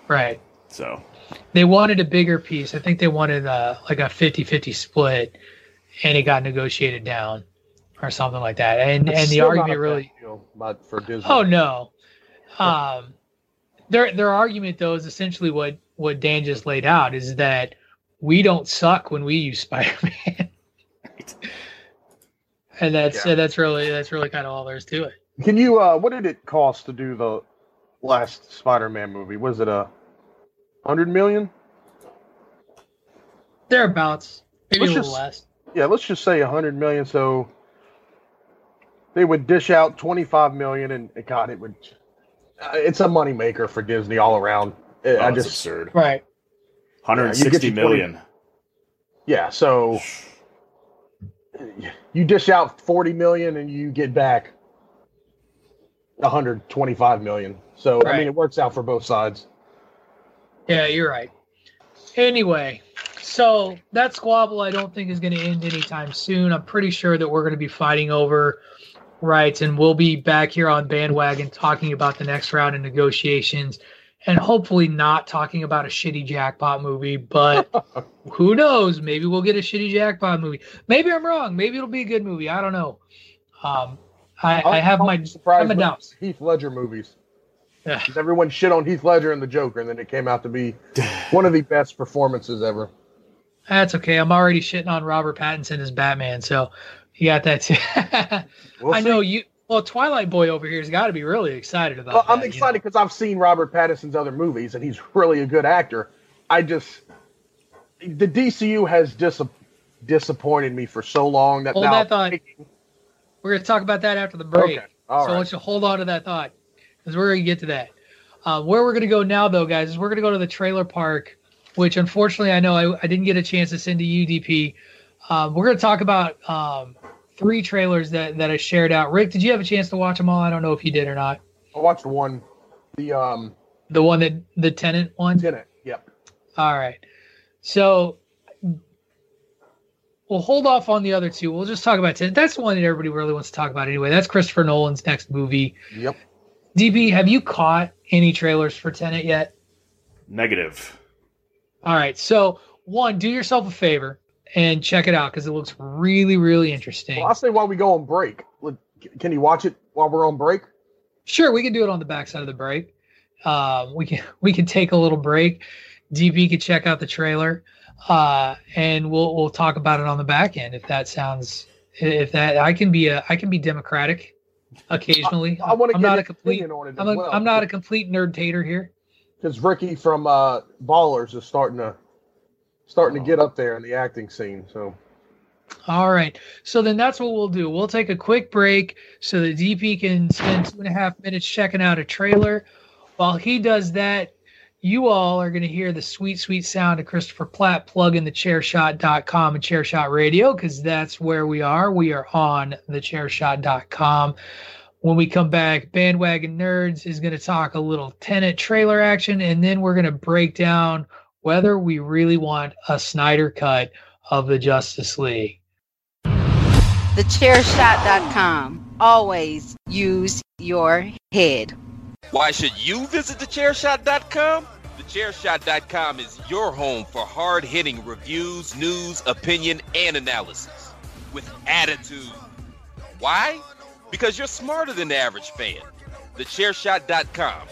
right.
So
They wanted a bigger piece. I think they wanted uh, like a 50-50 split, and it got negotiated down or something like that. And
It's
and the
still
argument really
deal, but for Disney,
Oh no. Um their their argument though is essentially what what Dan just laid out is that we don't suck when we use Spider-Man. and that's
Yeah.
that's really that's really kind of all there is to it.
Can you? Uh, what did it cost to do the last Spider-Man movie? Was it a hundred million?
Thereabouts. Maybe
Let's
a little
just-
less.
yeah, let's just say a 100 million. So they would dish out 25 million, and and God, it would. Uh, It's a moneymaker for Disney all around. I-
Oh,
I
it's
just
Right.
absurd.
Yeah,
160
get your
million.
yeah. So you dish out 40 million, and you get back 125 million. So I mean, it works out for both sides.
Yeah, you're right. Anyway, so that squabble I don't think is going to end anytime soon. I'm pretty sure that we're going to be fighting over rights, and we'll be back here on bandwagon talking about the next round of negotiations, and hopefully not talking about a shitty jackpot movie. But who knows? Maybe we'll get a shitty jackpot movie. Maybe I'm wrong. Maybe it'll be a good movie. I don't know. Um, I, I have my
surprise
I'm doubts.
Heath Ledger movies.
Yeah.
'Cause Everyone shit on Heath Ledger and the Joker, and then it came out to be one of the best performances ever.
That's okay. I'm already shitting on Robert Pattinson as Batman, so you got that too.
We'll
I
see.
know you. Well, Twilight Boy over here has got to be really excited about.
Well, I'm
that, you
excited because I've seen Robert Pattinson's other movies, and he's really a good actor. I just the DCU has dis- disappointed me for so long that
Hold
now
that thought. We're going to talk about that after the break.
Okay, all
so I want you to hold on to that thought because we're going to get to that. Uh, where we're going to go now, though, guys, is we're going to go to the trailer park, which unfortunately I know I, I didn't get a chance to send to UDP. Um, we're going to talk about um, three trailers that, that I shared out. Rick, did you have a chance to watch them all? I don't know if you did or not.
I watched one, the um
The one that the tenant one.
Tenet. Yep.
All right. So we'll hold off on the other two. We'll just talk about Tenet. That's the one that everybody really wants to talk about anyway. That's Christopher Nolan's next movie.
Yep.
DB, have you caught any trailers for Tenet yet?
Negative.
All right. So, one, do yourself a favor and check it out because it looks really, really interesting.
Well, I'll say while we go on break. Can you watch it while we're on break?
Sure, we can do it on the backside of the break. Um, we can we can take a little break. DB could check out the trailer, uh, and we'll we'll talk about it on the back end if that sounds if that I can be a I can be democratic occasionally.
I want to
I'm
get
not a complete
opinion on it
I'm, a,
well.
I'm not a complete nerd tater here.
because Ricky from uh, Ballers is starting to starting to get up there in the acting scene. So
All right. So then that's what we'll do. We'll take a quick break so that DP can spend two and a half minutes checking out a trailer. While he does that, you all are going to hear the sweet, sweet sound of Christopher Platt plugging the chairshot.com and chairshot radio because that's where we are. We are on the chairshot.com. When we come back, Bandwagon Nerds is going to talk a little Tenet trailer action, and then we're going to break down whether we really want a Snyder cut of the Justice League.
TheChairShot.com. Always use your head.
Why should you visit thechairshot.com? Thechairshot.com is your home for hard hitting reviews, news, opinion, and analysis with attitude. Why? Because you're smarter than the average fan. Thechairshot.com.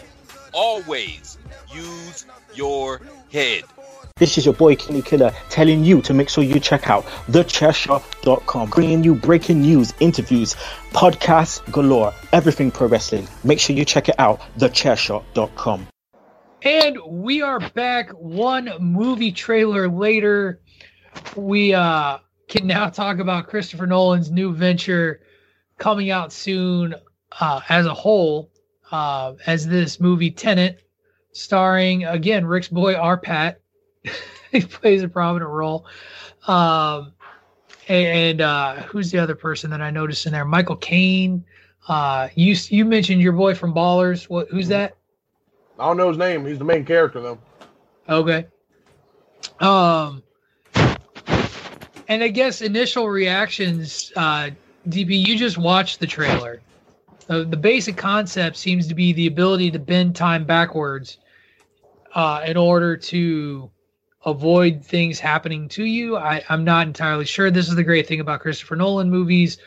Always use your head.
This is your boy Kenny Killer telling you to make sure you check out thechairshot.com, bringing you breaking news, interviews, podcasts galore, everything pro wrestling. Make sure you check it out, thechairshot.com.
And we are back one movie trailer later. We uh, can now talk about Christopher Nolan's new venture coming out soon uh, as a whole, uh, as this movie Tenet, starring again Rick's boy RPatz. He plays a prominent role. Um, and uh, who's the other person that I noticed in there? Michael Caine. Uh, you you mentioned your boy from Ballers. What? Who's that?
I don't know his name. He's the main character though.
Okay. Um, and I guess initial reactions, uh, DB, you just watched the trailer. Uh, the basic concept seems to be the ability to bend time backwards uh, in order to avoid things happening to you. I, I'm not entirely sure. This is the great thing about Christopher Nolan movies.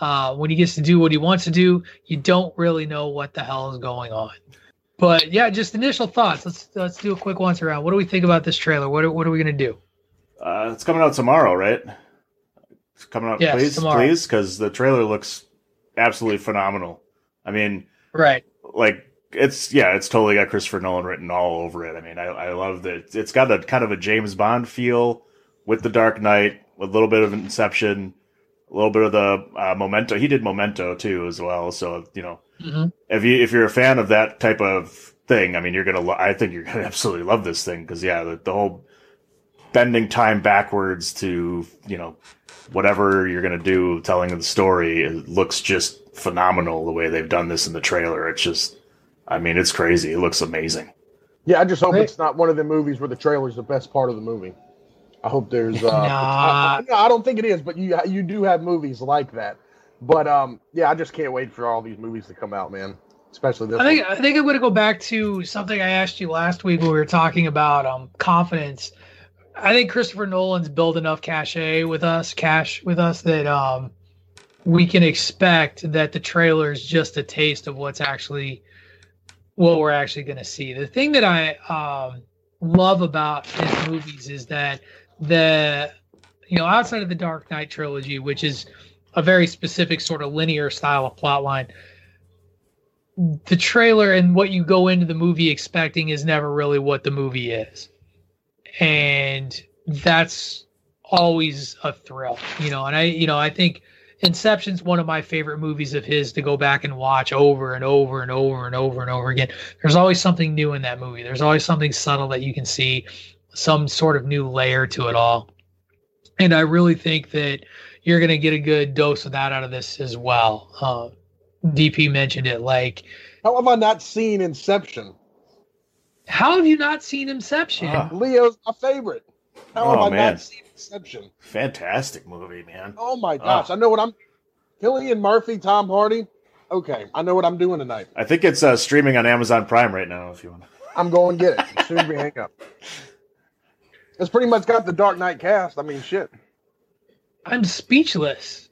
Uh, when he gets to do what he wants to do, you don't really know what the hell is going on. But yeah, just initial thoughts. Let's let's do a quick once around. What do we think about this trailer? What are, what are we gonna do?
Uh, it's coming out tomorrow, right? It's coming out,
Yes,
please,
tomorrow.
please, because the trailer looks absolutely phenomenal. I mean,
Right.
like it's yeah, it's totally got Christopher Nolan written all over it. I mean, I, I love that it's got a kind of a James Bond feel with the Dark Knight, with a little bit of Inception, a little bit of the uh, Memento. He did Memento too as well. So you know,
Mhm.
if you if you're a fan of that type of thing, I mean, you're gonna. Lo- I think you're gonna absolutely love this thing because yeah, the, the whole bending time backwards to you know whatever you're gonna do, telling the story, it looks just phenomenal the way they've done this in the trailer. It's just, I mean, it's crazy. It looks amazing.
Yeah, I just hope
Right.
it's not one of the movies where the trailer's the best part of the movie. I hope there's. Uh,
Nah.
I, no, I don't think it is, but you you do have movies like that. But um, yeah, I just can't wait for all these movies to come out, man. Especially this.
I think
one.
I think I'm going to go back to something I asked you last week when we were talking about um, confidence. I think Christopher Nolan's built enough cachet with us, cash with us that um, we can expect that the trailer is just a taste of what's actually what we're actually going to see. The thing that I um, love about his movies is that the you know outside of the Dark Knight trilogy, which is a very specific sort of linear style of plot line the trailer and what you go into the movie expecting is never really what the movie is. And that's always a thrill, you know. And I, you know, I think Inception's one of my favorite movies of his to go back and watch over and over and over and over and over again. There's always something new in that movie. There's always something subtle that you can see, some sort of new layer to it all. And I really think that you're going to get a good dose of that out of this as well. Uh, DP mentioned it. Like,
How have I not seen Inception?
How have you not seen Inception?
Ah.
Leo's my favorite. How
Oh,
have I
man.
not seen Inception?
Fantastic movie, man.
Oh my gosh!
Ah.
I know what I'm. Cillian Murphy, Tom Hardy. Okay, I know what I'm doing tonight.
I think it's uh, streaming on Amazon Prime right now. If you want,
I'm going to get it as soon as we hang up. It's pretty much got the Dark Knight cast. I mean, shit.
I'm speechless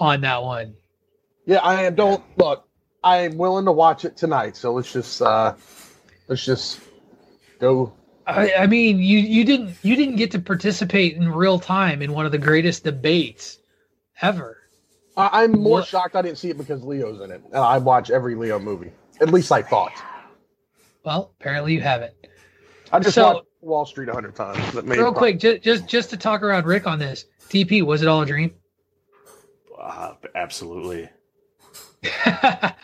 on that one.
Yeah, I am. Don't look. I am willing to watch it tonight. So let's just uh let's just go.
I, I mean, you you didn't you didn't get to participate in real time in one of the greatest debates ever.
I, I'm more
What-
shocked I didn't see it because Leo's in it, and I watch every Leo movie. At least I thought.
Well, apparently you haven't.
I just
So-
watched Wall Street a hundred times. That made
Real quick, just just just to talk around Rick on this. TP, was it all a dream?
uh, absolutely. I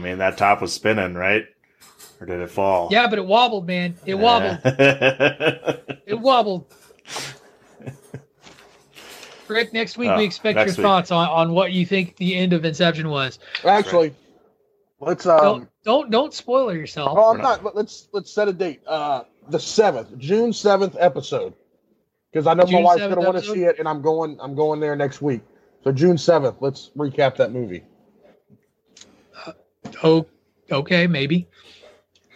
mean, that top was spinning, right? Or did it fall?
yeah, but it wobbled, man. It wobbled. It wobbled. Rick, next week
Oh,
we expect your
week.
thoughts on, on what you think the end of Inception was.
Actually, let's um.
don't don't don't spoil yourself.
Oh, I'm
We're
not. Let's let's set a date. Uh, the seventh, June seventh episode, because I know my wife's gonna want to see it, and I'm going. I'm going there next week. So June seventh. Let's recap that movie.
Oh, okay, maybe.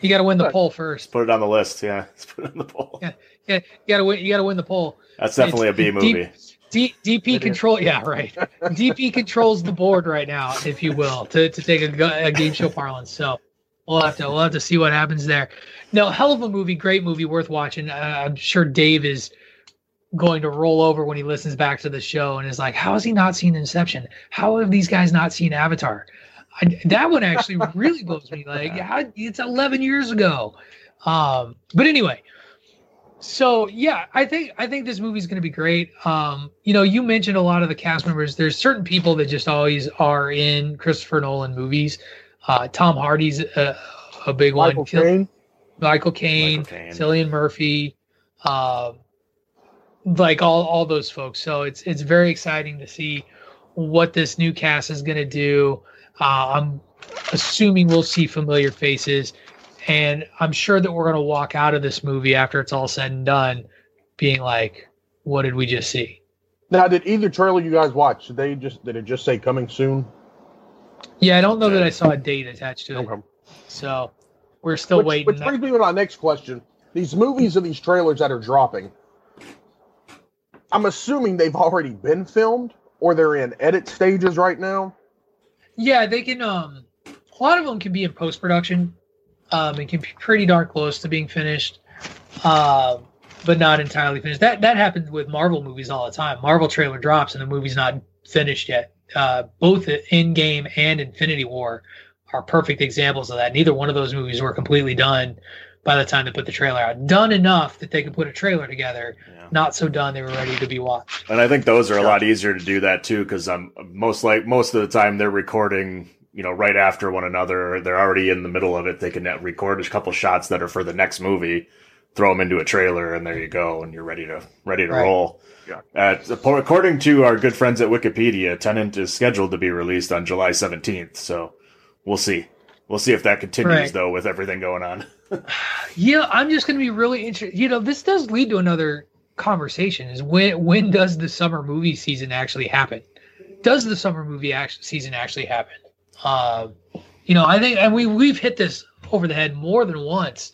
You got to win the
Right.
poll first.
Put it on the list. Yeah, let's put it on the poll.
Yeah. Yeah, you got to win. You got to win the poll.
That's definitely a B movie.
deep- D, DP
It is.
control. Yeah, right. DP controls the board right now, if you will, to, to take a, a game show parlance. So we'll have to we'll have to see what happens there. No, hell of a movie, great movie, worth watching. Uh, I'm sure Dave is going to roll over when he listens back to the show and is like, "How has he not seen Inception? How have these guys not seen Avatar?" I, that one actually really blows me. Like, how, it's 11 years ago. Um, but anyway, so yeah, I think I think this movie's going to be great. Um, you know, you mentioned a lot of the cast members. There's certain people that just always are in Christopher Nolan movies. Uh, Tom Hardy's a, a big
Michael
one. Kill-
Caine.
Michael Caine,
Michael Caine.
Cillian Murphy, um, like all all those folks. So it's it's very exciting to see what this new cast is going to do. Uh, I'm assuming we'll see familiar faces, and I'm sure that we're going to walk out of this movie after it's all said and done, being like, "What did we just see?"
Now, did either trailer you guys watch? Did they just did it just say coming soon?
Yeah, I don't know that I saw a date attached to it,
Okay.
so we're still
which,
waiting.
Which brings me to my next question: These movies and these trailers that are dropping, I'm assuming they've already been filmed or they're in edit stages right now.
Yeah, they can. Um, a lot of them can be in post production. Um, it can be pretty darn close to being finished, uh, but not entirely finished. That that happens with Marvel movies all the time. Marvel trailer drops and the movie's not finished yet. Uh, both Endgame and Infinity War are perfect examples of that. Neither one of those movies were completely done by the time they put the trailer out. Done enough that they could put a trailer together.
Yeah.
Not so done they were ready to be watched.
And I think those are a lot easier to do that too, because I'm most like most of the time they're recording, you know, right after one another. They're already in the middle of it. They can record a couple shots that are for the next movie, throw them into a trailer, and there you go, and you're ready to ready to
Right.
roll.
Yeah.
Uh, according to our good friends at Wikipedia, Tenet is scheduled to be released on July 17th. So we'll see. We'll see if that continues
Right.
though with everything going on.
Yeah, I'm just going to be really interested. You know, this does lead to another conversation: is when when does the summer movie season actually happen? Does the summer movie act- season actually happen? Uh, you know, I think, and we we've hit this over the head more than once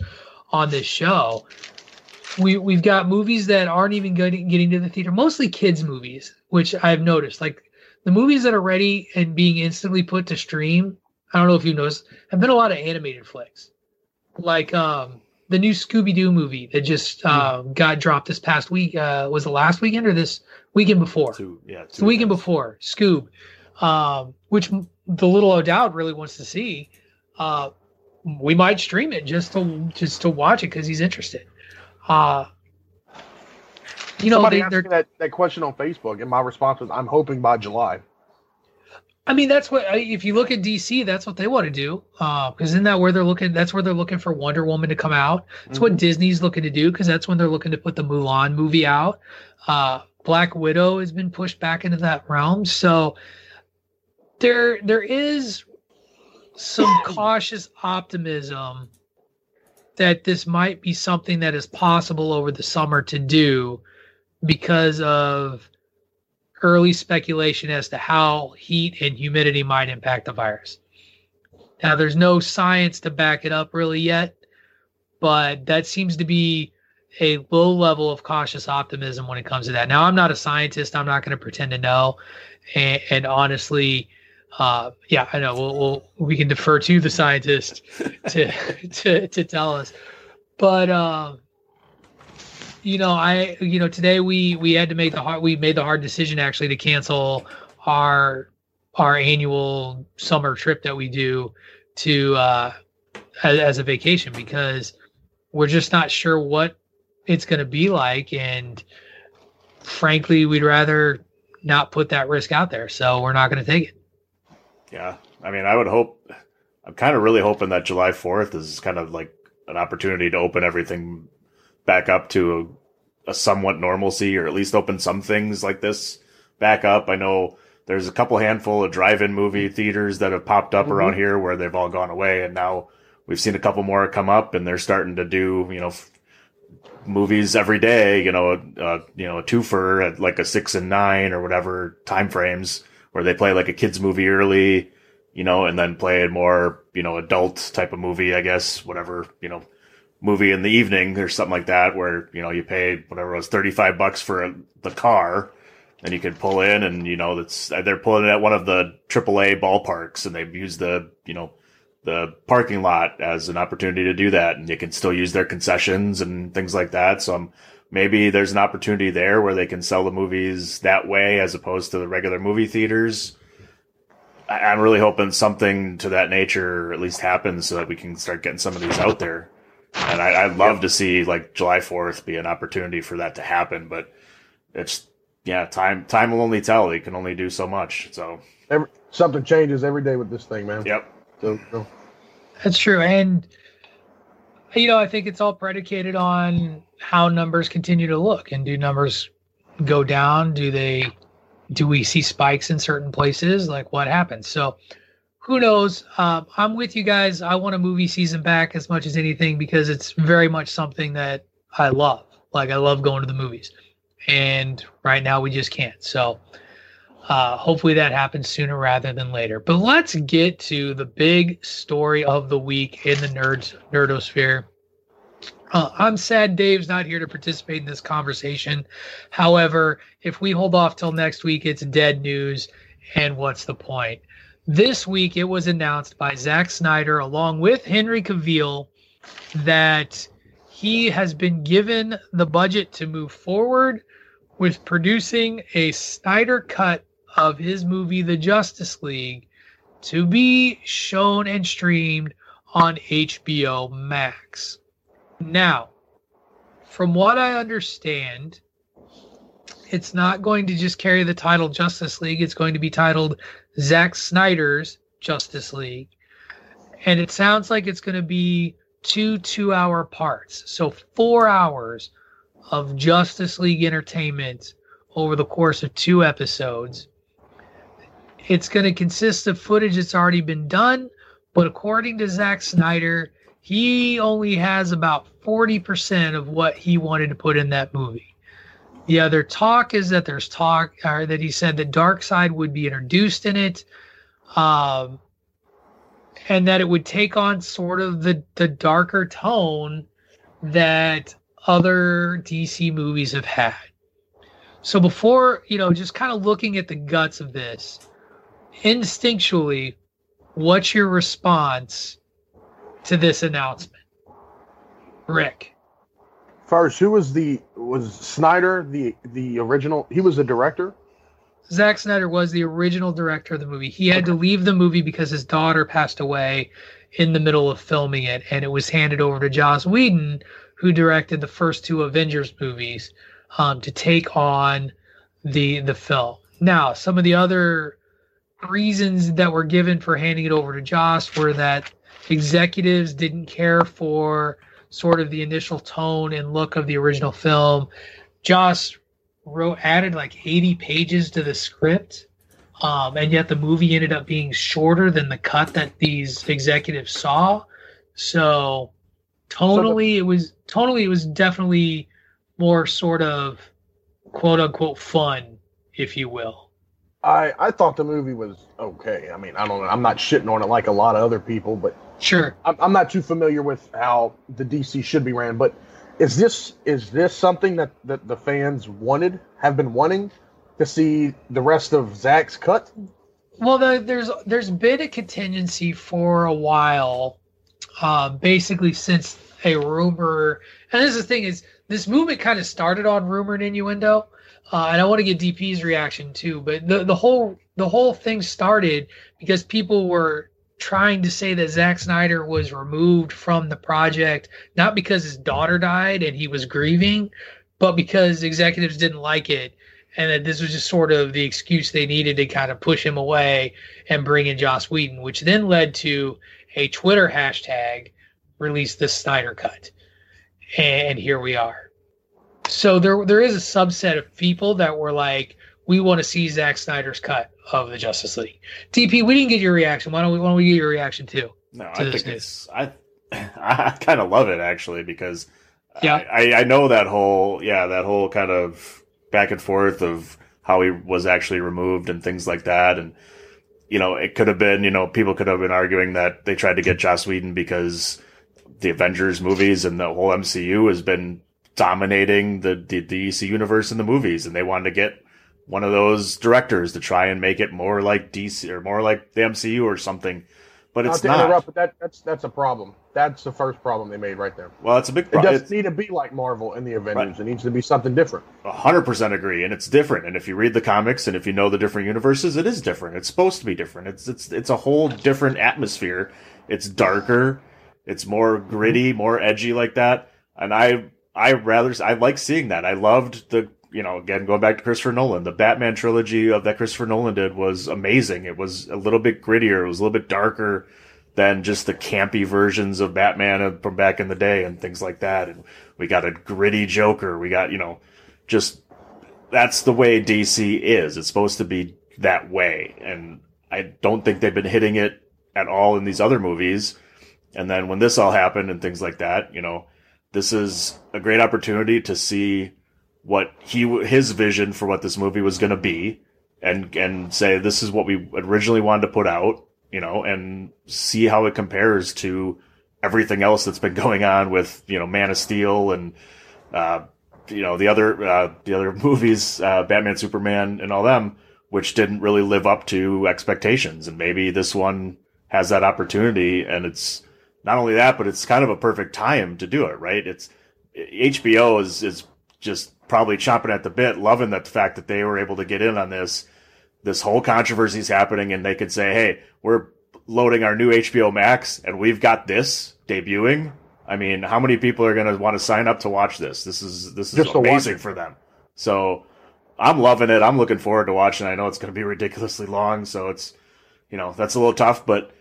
on this show. We we've got movies that aren't even getting getting to the theater, mostly kids movies, which I've noticed. Like the movies that are ready and being instantly put to stream. I don't know if you noticed, have been a lot of animated flicks like um the new Scooby Doo movie that just um, got dropped this past week. Uh, was the last weekend or this weekend before?
Two, yeah,
It's the weekend before Scoob, um, which the little O'Dowd really wants to see. Uh, we might stream it just to just to watch it because he's interested. Uh, you know,
Somebody
they,
asked me that, that question on Facebook, and my response was, "I'm hoping by July."
I mean, that's what if you look at DC, that's what they want to do. Because isn't that where they're looking? That's where they're looking for Wonder Woman to come out. That's what Disney's looking to do because that's when they're looking to put the Mulan movie out. Uh, Black Widow has been pushed back into that realm, so there there is some cautious optimism that this might be something that is possible over the summer to do because of early speculation as to how heat and humidity might impact the virus. Now, there's no science to back it up really yet, but that seems to be a low level of cautious optimism when it comes to that. Now, I'm not a scientist. I'm not going to pretend to know. And, and honestly, uh, yeah, I know we'll, we'll, we can defer to the scientist to, to, to tell us. But, um, you know, I you know today we we had to make the hard we made the hard decision actually to cancel our our annual summer trip that we do to uh as, as a vacation because we're just not sure what it's going to be like. And frankly we'd rather not put that risk out there. So we're not going to take it.
Yeah, I mean, I would hope. I'm kind of really hoping that July 4th is kind of like an opportunity to open everything back up to a, a somewhat normalcy, or at least open some things like this back up. I know there's a couple handful of drive-in movie theaters that have popped up around here where they've all gone away, and now we've seen a couple more come up, and they're starting to do you know f- movies every day. You know, uh, you know, a twofer at like a six and nine or whatever time frames where they play like a kids movie early, you know, and then play a more, you know, adult type of movie, I guess, whatever, you know, movie in the evening or something like that where, you know, you pay whatever it was 35 bucks for the car and you can pull in and, you know, that's, they're pulling it at one of the AAA ballparks and they've used the, you know, the parking lot as an opportunity to do that and you can still use their concessions and things like that. So I'm, maybe there's an opportunity there where they can sell the movies that way as opposed to the regular movie theaters. I'm really hoping something to that nature at least happens so that we can start getting some of these out there. And I, I'd love to see like July 4th be an opportunity for that to happen, but it's yeah, time time will only tell. You can only do so much. So
Every, something changes every day with this thing, man.
yep,
So, so
That's true. And, you know, I think it's all predicated on how numbers continue to look. And do numbers go down? Do they, do we see spikes in certain places? Like what happens? So who knows? Um, I'm with you guys. I want a movie season back as much as anything because it's very much something that I love. Like I love going to the movies. And right now we just can't. So, uh, hopefully that happens sooner rather than later. But let's get to the big story of the week in the nerds nerdosphere. Uh, I'm sad Dave's not here to participate in this conversation. However, if we hold off till next week, it's dead news. And what's the point? This week, it was announced by Zack Snyder along with Henry Cavill that he has been given the budget to move forward with producing a Snyder cut of his movie The Justice League to be shown and streamed on HBO Max. Now, from what I understand, it's not going to just carry the title Justice League. It's going to be titled Zack Snyder's Justice League. And it sounds like it's going to be two two hour parts. So, four hours of Justice League entertainment over the course of two episodes. It's going to consist of footage that's already been done, but according to Zack Snyder, he only has about 40% of what he wanted to put in that movie. The their talk is that there's talk, or that he said that Darkseid would be introduced in it, um, and that it would take on sort of the the darker tone that other DC movies have had. So before, you know, just kind of looking at the guts of this, instinctually, what's your response to this announcement? Rick.
First, who was the was Snyder the the original? He was the director.
Zack Snyder was the original director of the movie. He had to leave the movie because his daughter passed away in the middle of filming it, and it was handed over to Joss Whedon, who directed the first two Avengers movies, um, to take on the the film. Now, some of the other reasons that were given for handing it over to Joss were that executives didn't care for sort of the initial tone and look of the original film. Joss wrote added like 80 pages to the script. Um, and yet the movie ended up being shorter than the cut that these executives saw. So tonally it was tonally it was definitely more sort of quote unquote fun, if you will.
I I thought the movie was okay. I mean, I don't know. I'm not shitting on it like a lot of other people, but
Sure.
I'm, I'm not too familiar with how the DC should be ran. But is this is this something that, that the fans wanted, have been wanting to see the rest of Zack's cut?
Well, the, there's there's been a contingency for a while, uh, basically since a rumor. And this is the thing is this movement kind of started on rumor and innuendo, uh, and I want to get DP's reaction too. But the the whole the whole thing started because people were trying to say that Zack Snyder was removed from the project not because his daughter died and he was grieving, but because executives didn't like it and that this was just sort of the excuse they needed to kind of push him away and bring in Joss Whedon, which then led to a Twitter hashtag release the Snyder cut. And here we are. So there there is a subset of people that were like, we want to see Zack Snyder's cut of the Justice League. DP, we didn't get your reaction. Why don't we why don't we get your reaction too?
No,
to
I think
news?
it's I I kind of love it actually because
Yeah.
I, I know that whole yeah that whole kind of back and forth of how he was actually removed and things like that and you know it could have been you know people could have been arguing that they tried to get Joss Whedon because the Avengers movies and the whole MCU has been dominating the the, the DC universe in the movies and they wanted to get one of those directors to try and make it more like DC or more like the MCU or something but
Not
it's
to
not.
interrupt, but that, that's that's a problem. That's the first problem they made right there.
Well, it's a big problem.
It doesn't need to be like Marvel and the Avengers. It needs to be something different.
hundred percent agree, and it's different. And if you read the comics and if you know the different universes, it is different. It's supposed to be different. It's it's it's a whole different atmosphere. It's darker. It's more gritty, more edgy like that. And I I rather I like seeing that. I loved the you know again going back to Christopher Nolan, the Batman trilogy of that Christopher Nolan did was amazing. It was a little bit grittier. It was a little bit darker than just the campy versions of Batman from back in the day and things like that. And we got a gritty Joker. We got, you know, just that's the way DC is. It's supposed to be that way. And I don't think they've been hitting it at all in these other movies. And then when this all happened and things like that, you know, this is a great opportunity to see what he his vision for what this movie was going to be and and say this is what we originally wanted to put out you know, and see how it compares to everything else that's been going on with, you know, Man of Steel and, uh, you know, the other, uh, the other movies, uh, Batman, Superman and all them, which didn't really live up to expectations. And maybe this one has that opportunity and it's not only that, but it's kind of a perfect time to do it, right? It's HBO is, is just probably chomping at the bit, loving that the fact that they were able to get in on this this whole controversy is happening and they could say, Hey, we're loading our new HBO Max and we've got this debuting. I mean, how many people are going to want to sign up to watch this? This is this is
Just
amazing for them. So I'm loving it. I'm looking forward to watching. I know it's going to be ridiculously long, so it's you know that's a little tough, but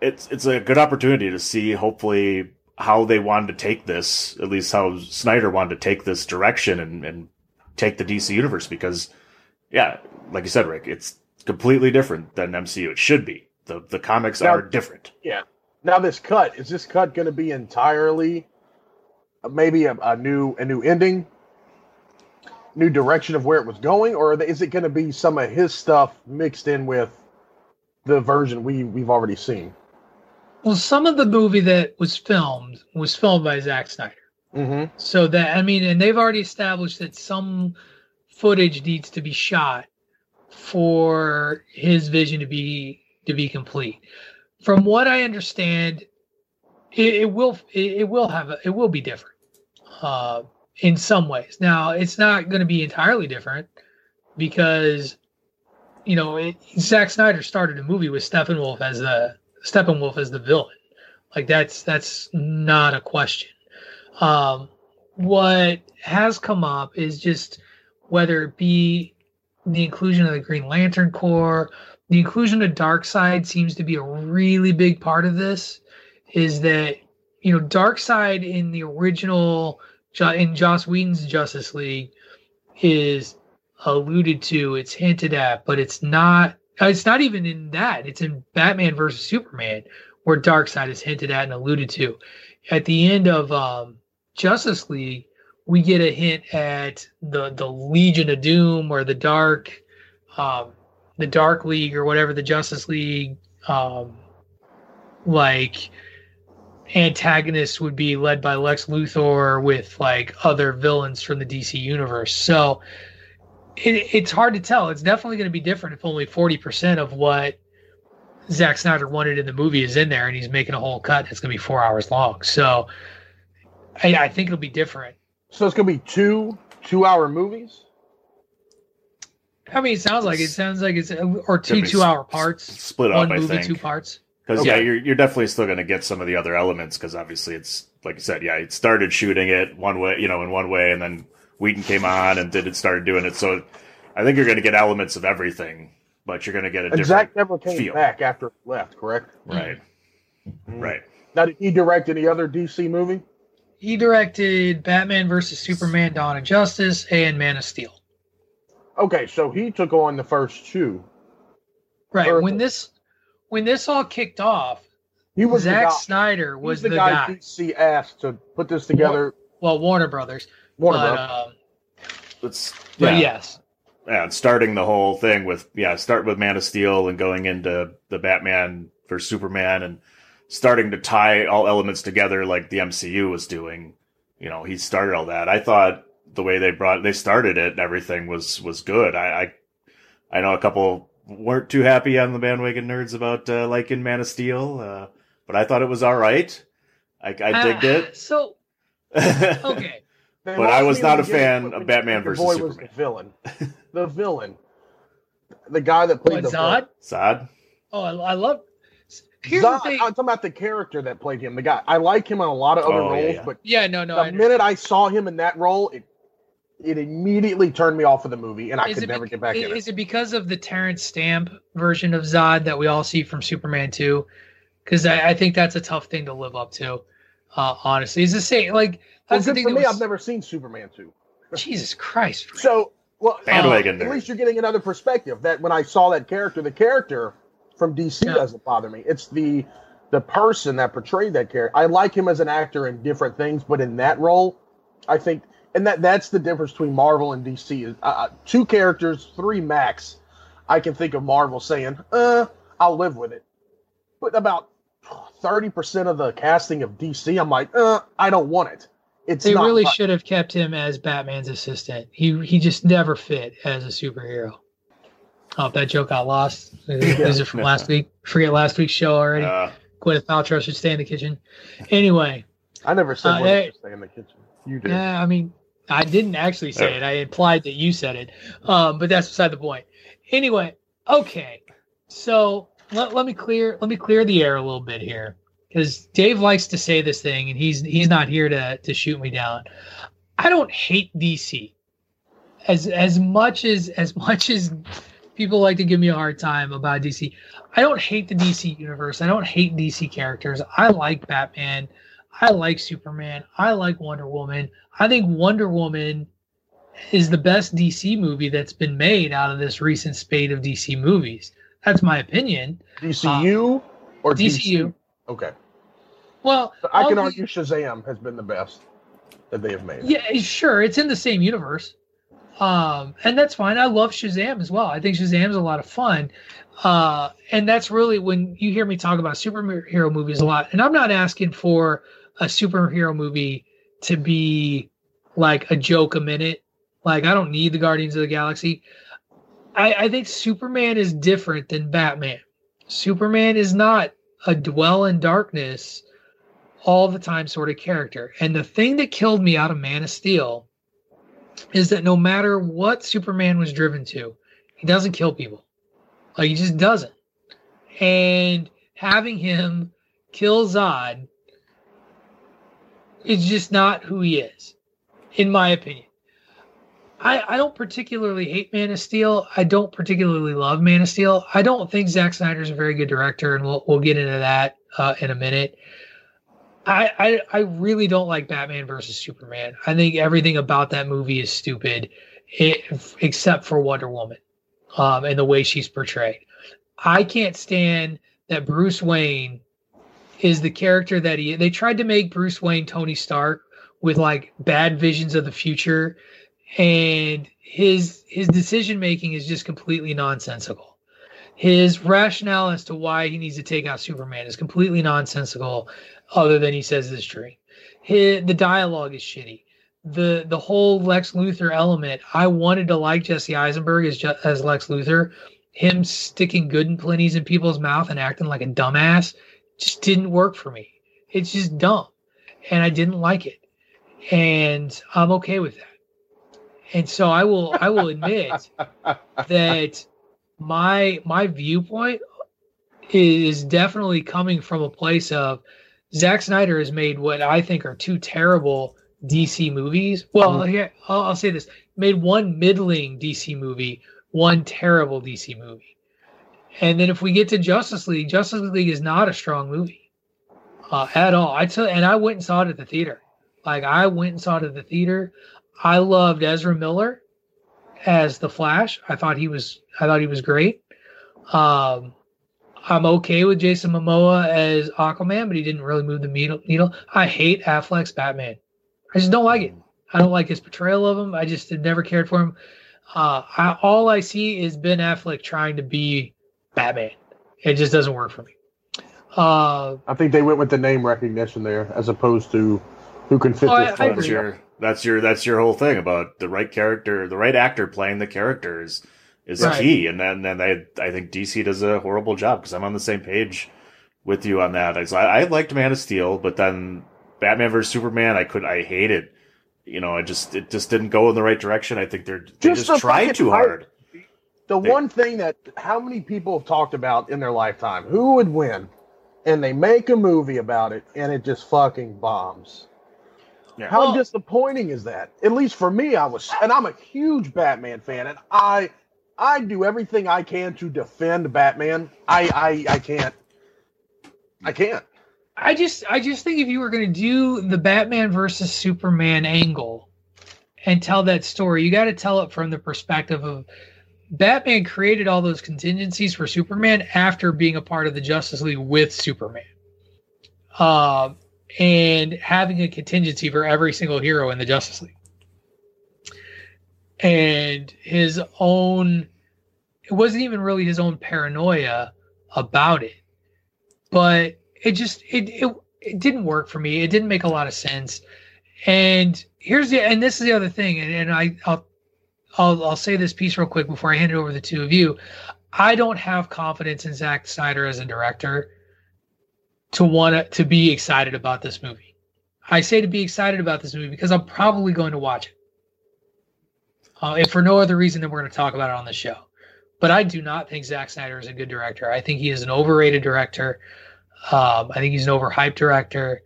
it's it's a good opportunity to see hopefully how they wanted to take this, at least how Snyder wanted to take this direction and, and take the DC universe because yeah, like you said, Rick, it's completely different than MCU. It should be. The the comics
Now-
are different.
Yeah. Now this cut is this cut going to be entirely uh, maybe a, a new a new ending, new direction of where it was going, or is it going to be some of his stuff mixed in with the version we we've already seen?
Well, some of the movie that was filmed was filmed by Zack Snyder.
Mm-hmm.
So that I mean, and they've already established that some footage needs to be shot for his vision to be to be complete. From what I understand, it, it will it, it will have a, it will be different uh, in some ways. Now, it's not going to be entirely different because you know it, Zack Snyder started a movie with Steppenwolf as the Steppenwolf is the villain. Like that's that's not a question. Um, what has come up is just whether it be the inclusion of the Green Lantern Corps, the inclusion of Darkseid seems to be a really big part of this. Is that you know Darkseid in the original in Joss Whedon's Justice League is alluded to, it's hinted at, but it's not. It's not even in that. It's in Batman versus Superman where Darkseid is hinted at and alluded to. At the end of um, Justice League, we get a hint at the the Legion of Doom or the Dark, um, the Dark League or whatever the Justice League, um, like antagonists would be led by Lex Luthor with like other villains from the DC universe. So it, it's hard to tell. It's definitely going to be different if only forty percent of what Zack Snyder wanted in the movie is in there, and he's making a whole cut that's going to be four hours long. So I, I think it'll be different.
So it's going to be two two hour movies.
I mean, it sounds like it sounds like it's uh, or two two hour parts,
Split up,
one
I
movie,
think.
two parts.
Because
Okay.
yeah, you're you're definitely still going to get some of the other elements. Because obviously, it's like you said, yeah, it started shooting it one way, you know, in one way, and then Whedon came on and did it started doing it. So I think you're going to get elements of everything, but you're going to get a
And
different
Zack never came
feel.
back after he left, correct?
right,
Mhm.
right.
Now, did he direct any other DC movie?
He directed Batman versus Superman: Dawn of Justice and Man of Steel.
Okay, so he took on the first two.
Right
Or-
when this when this all kicked off,
He was
Zack
the guy,
Snyder
he
was
the,
the,
guy,
guy.
DC asked to put this together.
Well, Warner Brothers.
Warner
but,
Bros.
um,
It's
but
yeah,
yes,
yeah, and starting the whole thing with yeah, start with Man of Steel and going into the Batman versus Superman and starting to tie all elements together like the MCU was doing. You know, he started all that. I thought the way they brought they started it and everything was was good. I I, I know a couple weren't too happy on the bandwagon nerds about uh, liking Man of Steel, uh, but I thought it was all right. I, I digged
Uh,
it.
So okay,
They
But I was not a fan of Batman versus
boy was
Superman.
the villain. the villain. The guy that played
what
the
Zod?
Sad.
Oh, I, I love. Here's
Zod,
the thing.
I'm talking about the character that played him. The guy. I like him in a lot of other
Oh,
roles,
yeah.
but
Yeah, no, no.
the
I
minute I saw him in that role, it it immediately turned me off of the movie, and I
Is
could never
bec-
get back in
Is
it.
it because of the Terence Stamp version of Zod that we all see from Superman 2? Because I, I think that's a tough thing to live up to. Uh, honestly, it's the same. Like
Well, good for me,
was,
I've never seen Superman two.
Jesus Christ. Frank.
So, well, uh, at least you're getting another perspective. That when I saw that character, the character from DC
Yeah.
doesn't bother me. It's the the person that portrayed that character. I like him as an actor in different things, but in that role, I think, and that that's the difference between Marvel and DC. Is uh, uh, two characters, three max. I can think of Marvel saying, "Uh, I'll live with it," but about thirty percent of the casting of DC, I'm like, "Uh, I don't want it." It's
They
not
really
right.
should have kept him as Batman's assistant. He he just never fit as a superhero. Oh, that joke got lost. Is it from last week? Forget last week's show already.
Uh,
Gwyneth Paltrow should stay in the kitchen. Anyway,
I never said
Uh,
when
hey.
to stay in the kitchen. You did.
yeah, I mean, I didn't actually say
Yeah.
it. I implied that you said it. Um, but that's beside the point. Anyway, okay. So let, let me clear let me clear the air a little bit here. Because Dave likes to say this thing, and he's he's not here to to shoot me down. I don't hate DC as as much as as much as people like to give me a hard time about DC. I don't hate the DC universe. I don't hate DC characters. I like Batman. I like Superman. I like Wonder Woman. I think Wonder Woman is the best DC movie that's been made out of this recent spate of DC movies. That's my opinion.
DCU uh, or
DCU? DC?
Okay.
Well,
I can argue Shazam has been the best that they have made.
Yeah, sure. It's in the same universe. Um, and that's fine. I love Shazam as well. I think Shazam's a lot of fun. Uh, and that's really when you hear me talk about superhero movies a lot. And I'm not asking for a superhero movie to be like a joke a minute. Like I don't need the Guardians of the Galaxy. I, I think Superman is different than Batman. Superman is not a dwell in darkness all the time sort of character. And the thing that killed me out of Man of Steel is that no matter what Superman was driven to, he doesn't kill people. Like he just doesn't. And having him kill Zod is just not who he is, in my opinion. I, I don't particularly hate Man of Steel. I don't particularly love Man of Steel. I don't think Zack Snyder's a very good director, and we'll we'll get into that uh, in a minute. I, I I really don't like Batman versus Superman. I think everything about that movie is stupid, it, except for Wonder Woman, um, and the way she's portrayed. I can't stand that Bruce Wayne is the character that he. They tried to make Bruce Wayne Tony Stark with like bad visions of the future, and his his decision making is just completely nonsensical. His rationale as to why he needs to take out Superman is completely nonsensical other than he says this dream. His, the dialogue is shitty. The the whole Lex Luthor element, I wanted to like Jesse Eisenberg as as Lex Luthor. Him sticking good and plenties in people's mouth and acting like a dumbass just didn't work for me. It's just dumb, and I didn't like it, and I'm okay with that. And so I will I will admit that my my viewpoint is definitely coming from a place of Zack Snyder has made what I think are two terrible DC movies. Well, mm-hmm. I'll, I'll, say this: made one middling DC movie, one terrible DC movie, and then if we get to Justice League, Justice League is not a strong movie uh, at all. I tell, and I went and saw it at the theater. Like I went and saw it at the theater. I loved Ezra Miller as the Flash. I thought he was. I thought he was great. Um, I'm okay with Jason Momoa as Aquaman, but he didn't really move the needle. I hate Affleck's Batman. I just don't like it. I don't like his portrayal of him. I just never cared for him. Uh, I, all I see is Ben Affleck trying to be Batman. It just doesn't work for me. Uh,
I think they went with the name recognition there, as opposed to who can fit. Oh, this
I, I that's your that's your that's your whole thing about the right character, the right actor playing the characters is right. key. And then, then I, I think DC does a horrible job because I'm on the same page with you on that. I, I liked Man of Steel, but then Batman vs Superman, I could, I hate it. You know, I just, it just didn't go in the right direction. I think they're, they just, just tried too hard.
The they, one thing that how many people have talked about in their lifetime, who would win? And they make a movie about it and it just fucking bombs. Yeah. How well, disappointing is that? At least for me, I was, and I'm a huge Batman fan, and I I do everything I can to defend Batman. I I I can't. I can't.
I just I just think if you were going to do the Batman versus Superman angle and tell that story, you got to tell it from the perspective of Batman created all those contingencies for Superman after being a part of the Justice League with Superman. Uh, and having a contingency for every single hero in the Justice League and his own it wasn't even really his own paranoia about it. But it just it, it it didn't work for me. It didn't make a lot of sense. And here's the and this is the other thing. And, and i I'll, I'll i'll say this piece real quick before i hand it over to the two of you. I don't have confidence in Zack snyder as a director to want to to be excited about this movie. I say to be excited about this movie because i'm probably going to watch it uh, if for no other reason than we're going to talk about it on the show. But I do not think Zack Snyder is a good director. I think he is an overrated director. Um, I think he's an overhyped director,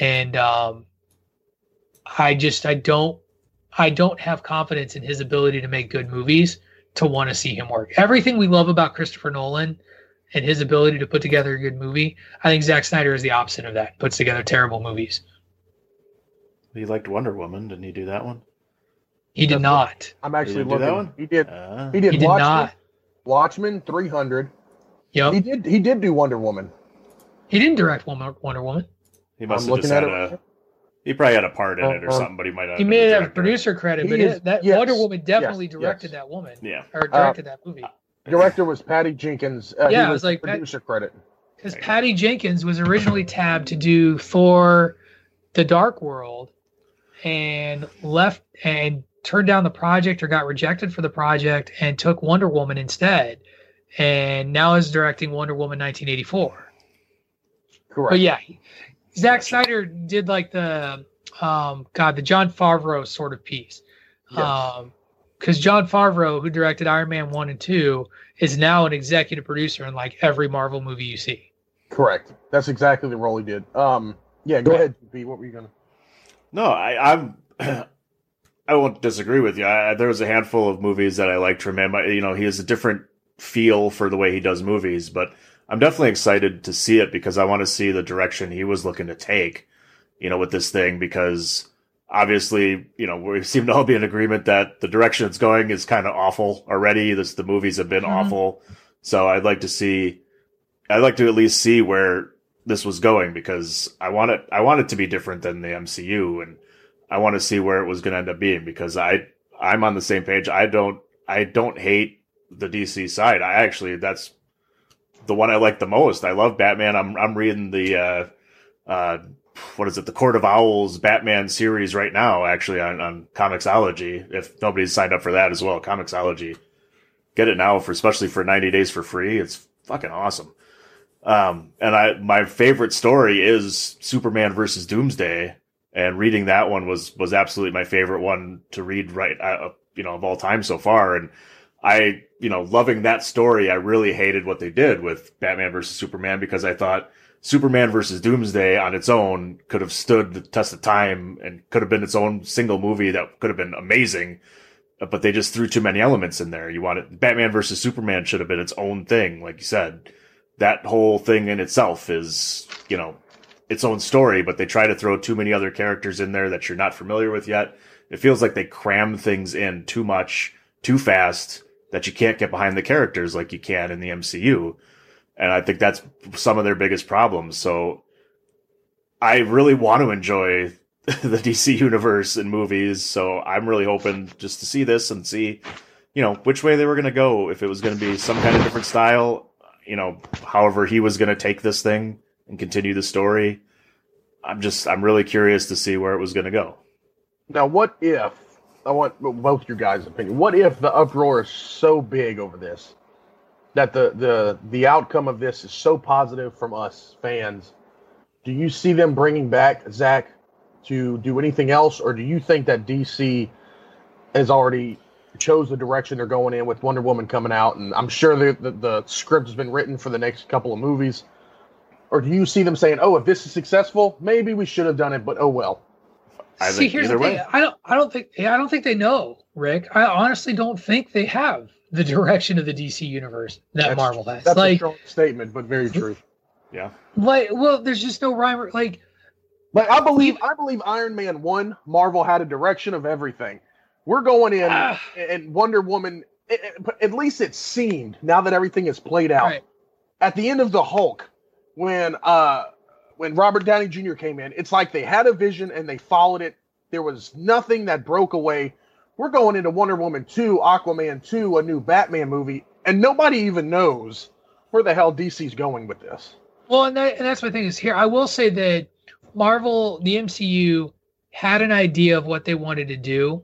and um, I just I don't I don't have confidence in his ability to make good movies to want to see him work. Everything we love about Christopher Nolan and his ability to put together a good movie, I think Zack Snyder is the opposite of that. Puts together terrible movies.
He liked Wonder Woman. Didn't he do that one?
He did not.
I'm actually
didn't do that
looking.
one?
He did.
Uh,
He did.
He did
Watchmen,
not.
Watchmen 300.
Yep.
He did. He did do Wonder Woman.
He didn't direct Wonder, Wonder Woman.
he must
I'm
have just
looking
had
at it.
a. He probably had a part in it or
Uh, uh,
something, but he might not.
He may have
director.
producer credit,
He
but
is-
it, that
yes,
Wonder Woman definitely
yes,
directed
yes.
that woman
Yeah.
or directed that movie.
Director was Patty Jenkins. Uh,
Yeah,
he
it was like Pat-
producer credit.
Because Patty Jenkins was originally tabbed to do Thor: The Dark World, and left and turned down the project or got rejected for the project and took Wonder Woman instead, and now is directing Wonder Woman 1984.
Correct.
But yeah, Zack Snyder did like the um God the Jon Favreau sort of piece.
Yes.
Um because Jon Favreau, who directed Iron Man one and two, is now an executive producer in like every Marvel movie you see.
Correct. That's exactly the role he did. Um. Yeah. Go ahead, B. What were you gonna?
No, I, I'm. I won't disagree with you. I, there was a handful of movies that I liked from him. I, you know, he has a different feel for the way he does movies, but I'm definitely excited to see it because I want to see the direction he was looking to take. You know, with this thing because obviously, you know, we seem to all be in agreement that the direction it's going is kind of awful already. This the movies have been
Mhm.
awful, so I'd like to see. I'd like to at least see where this was going because I want it. I want it to be different than the MCU, and I want to see where it was going to end up being because I I'm on the same page. I don't I don't hate the DC side. I actually that's the one I like the most. I love Batman. I'm I'm reading the uh uh what is it, the Court of Owls Batman series right now, actually on, on Comixology. If nobody's signed up for that as well, Comixology. Get it now for especially for 90 days for free. It's fucking awesome. Um, and I, my favorite story is Superman versus Doomsday, and reading that one was was absolutely my favorite one to read right, uh, you know, of all time so far. And I, you know, loving that story, I really hated what they did with Batman versus Superman because I thought Superman versus Doomsday on its own could have stood the test of time and could have been its own single movie that could have been amazing. But they just threw too many elements in there. You wanted Batman versus Superman should have been its own thing, like you said that whole thing in itself is, you know, its own story, but they try to throw too many other characters in there that you're not familiar with yet. It feels like they cram things in too much, too fast, that you can't get behind the characters like you can in the MCU. And I think that's some of their biggest problems. So I really want to enjoy the DC universe and movies. So I'm really hoping just to see this and see, you know, which way they were going to go. If it was going to be some kind of different style, you know, however he was going to take this thing and continue the story. I'm just, I'm really curious to see where it was going to go.
Now, what if I want both your guys' opinion? What if the uproar is so big over this that the the the outcome of this is so positive from us fans? Do you see them bringing back Zack to do anything else, or do you think that DC has already chose the direction they're going in with Wonder Woman coming out, and I'm sure the, the the script has been written for the next couple of movies? Or do you see them saying, "Oh, if this is successful, maybe we should have done it, but oh well."
I
See, here's
either
the thing. I don't. I don't think. I don't think they know, Rick. I honestly don't think they have the direction of the DC universe that
That's-
Marvel has.
That's a strong statement, but very true.
Yeah.
like, well, there's just no rhyme. or- Like,
Like I believe, I believe Iron Man one, Marvel had a direction of everything. We're going in,
Ah.
and Wonder Woman. it- it- but at least it seemed now that everything is played out.
right?
At the end of the Hulk, when uh when Robert Downey Jr. came in, it's like they had a vision and they followed it. There was nothing that broke away. We're going into Wonder Woman 2, Aquaman 2, a new Batman movie, and nobody even knows where the hell DC's going with this.
Well, and, that, and that's my thing is here. I will say that Marvel, the MCU, had an idea of what they wanted to do.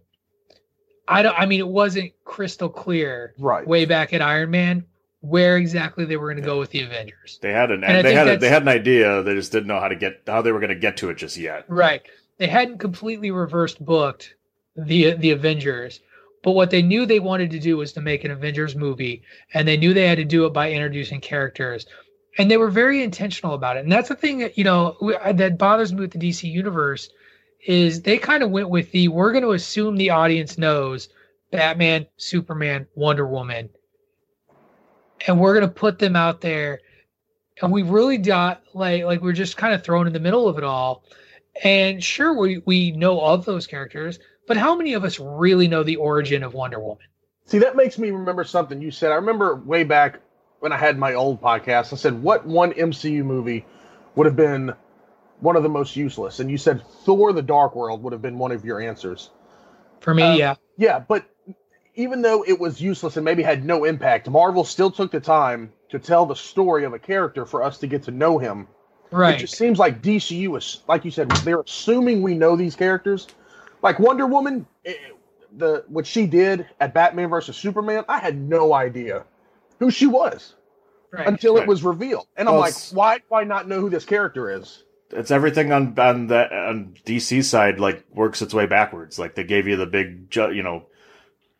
I don't. I mean, it wasn't crystal clear
Right.
way back at Iron Man where exactly they were going to go with the Avengers.
They had an,
And
they had, a, they had an idea. They just didn't know how to get, how they were going to get to it just yet.
Right. They hadn't completely reversed booked the the Avengers, but what they knew they wanted to do was to make an Avengers movie, and they knew they had to do it by introducing characters. and they were very intentional about it. And that's the thing that you know that bothers me with the DC universe is they kind of went with the we're going to assume the audience knows Batman, Superman, Wonder Woman, and we're going to put them out there. And we really got like like we're just kind of thrown in the middle of it all. And sure, we we know of those characters, but how many of us really know the origin of Wonder Woman?
See, that makes me remember something you said. I remember way back when I had my old podcast, I said, what one MCU movie would have been one of the most useless? And you said Thor the Dark World would have been one of your answers.
For me, um, yeah.
Yeah, but even though it was useless and maybe had no impact, Marvel still took the time to tell the story of a character for us to get to know him.
Right.
It just seems like DCU is, like you said, they're assuming we know these characters. Like Wonder Woman, it, eh, the what she did at Batman versus Superman, I had no idea who she was right. until right. it was revealed. And well, I'm like, why why not know who this character is?
It's everything on on that on DC side like works its way backwards. Like they gave you the big you know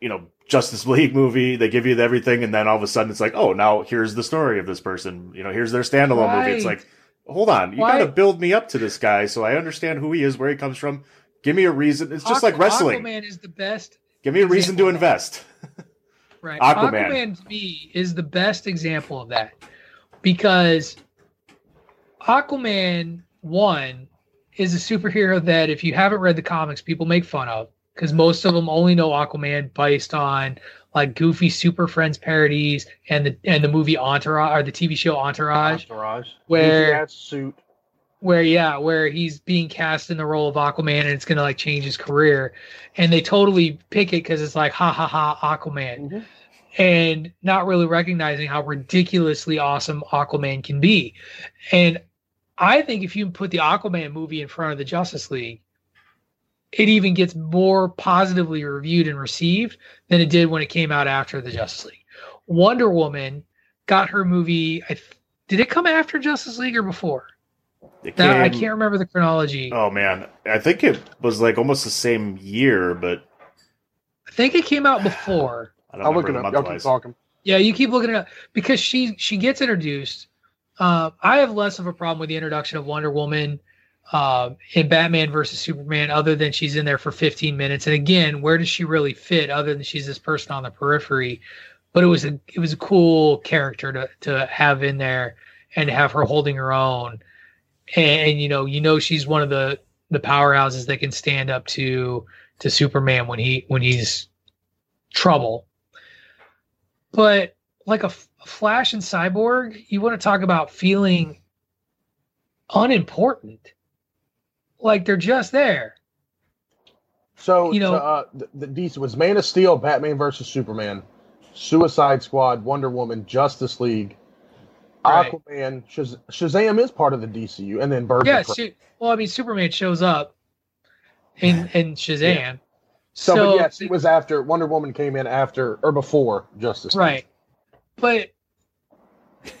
you know Justice League movie, they give you everything, and then all of a sudden it's like, oh, now here's the story of this person. You know, here's their standalone right. movie. It's like, hold on, you got to build me up to this guy so I understand who he is, where he comes from. Give me a reason. It's just Aqu- like wrestling.
Aquaman is the best.
Give me a reason to invest.
Right. Aquaman. Aquaman to me is the best example of that because Aquaman one is a superhero that if you haven't read the comics, people make fun of because most of them only know Aquaman based on like goofy Super Friends parodies and the and the movie Entourage or the TV show Entourage.
Entourage.
Where
suit.
Where yeah, where he's being cast in the role of Aquaman and it's gonna like change his career, and they totally pick it because it's like ha ha ha Aquaman. Mm-hmm and not really recognizing how ridiculously awesome Aquaman can be. And I think if you put the Aquaman movie in front of the Justice League, it even gets more positively reviewed and received than it did when it came out after the Justice League. Wonder Woman got her movie. I, did it come after Justice League or before? That, came, I can't remember the chronology.
Oh man, I think it was like almost the same year, but
I think it came out before.
I will look it up. Y'all keep talking.
Yeah, you keep looking it up because she she gets introduced. Uh, I have less of a problem with the introduction of Wonder Woman uh, in Batman versus Superman, other than she's in there for 15 minutes. And again, where does she really fit, other than she's this person on the periphery? But it was a it was a cool character to to have in there and have her holding her own. And, and you know, you know, she's one of the the powerhouses that can stand up to to Superman when he when he's trouble but like a, a Flash and Cyborg, you want to talk about feeling unimportant. Like they're just there.
So you know, uh, the, the DC was Man of Steel, Batman versus Superman, Suicide Squad, Wonder Woman, Justice League, right. Aquaman, Shaz- Shazam is part of the DCU, and then Birds.
Yeah, she, well, I mean, Superman shows up in in Shazam. Yeah.
So, so yes, it was after Wonder Woman came in after or before Justice.
Right, but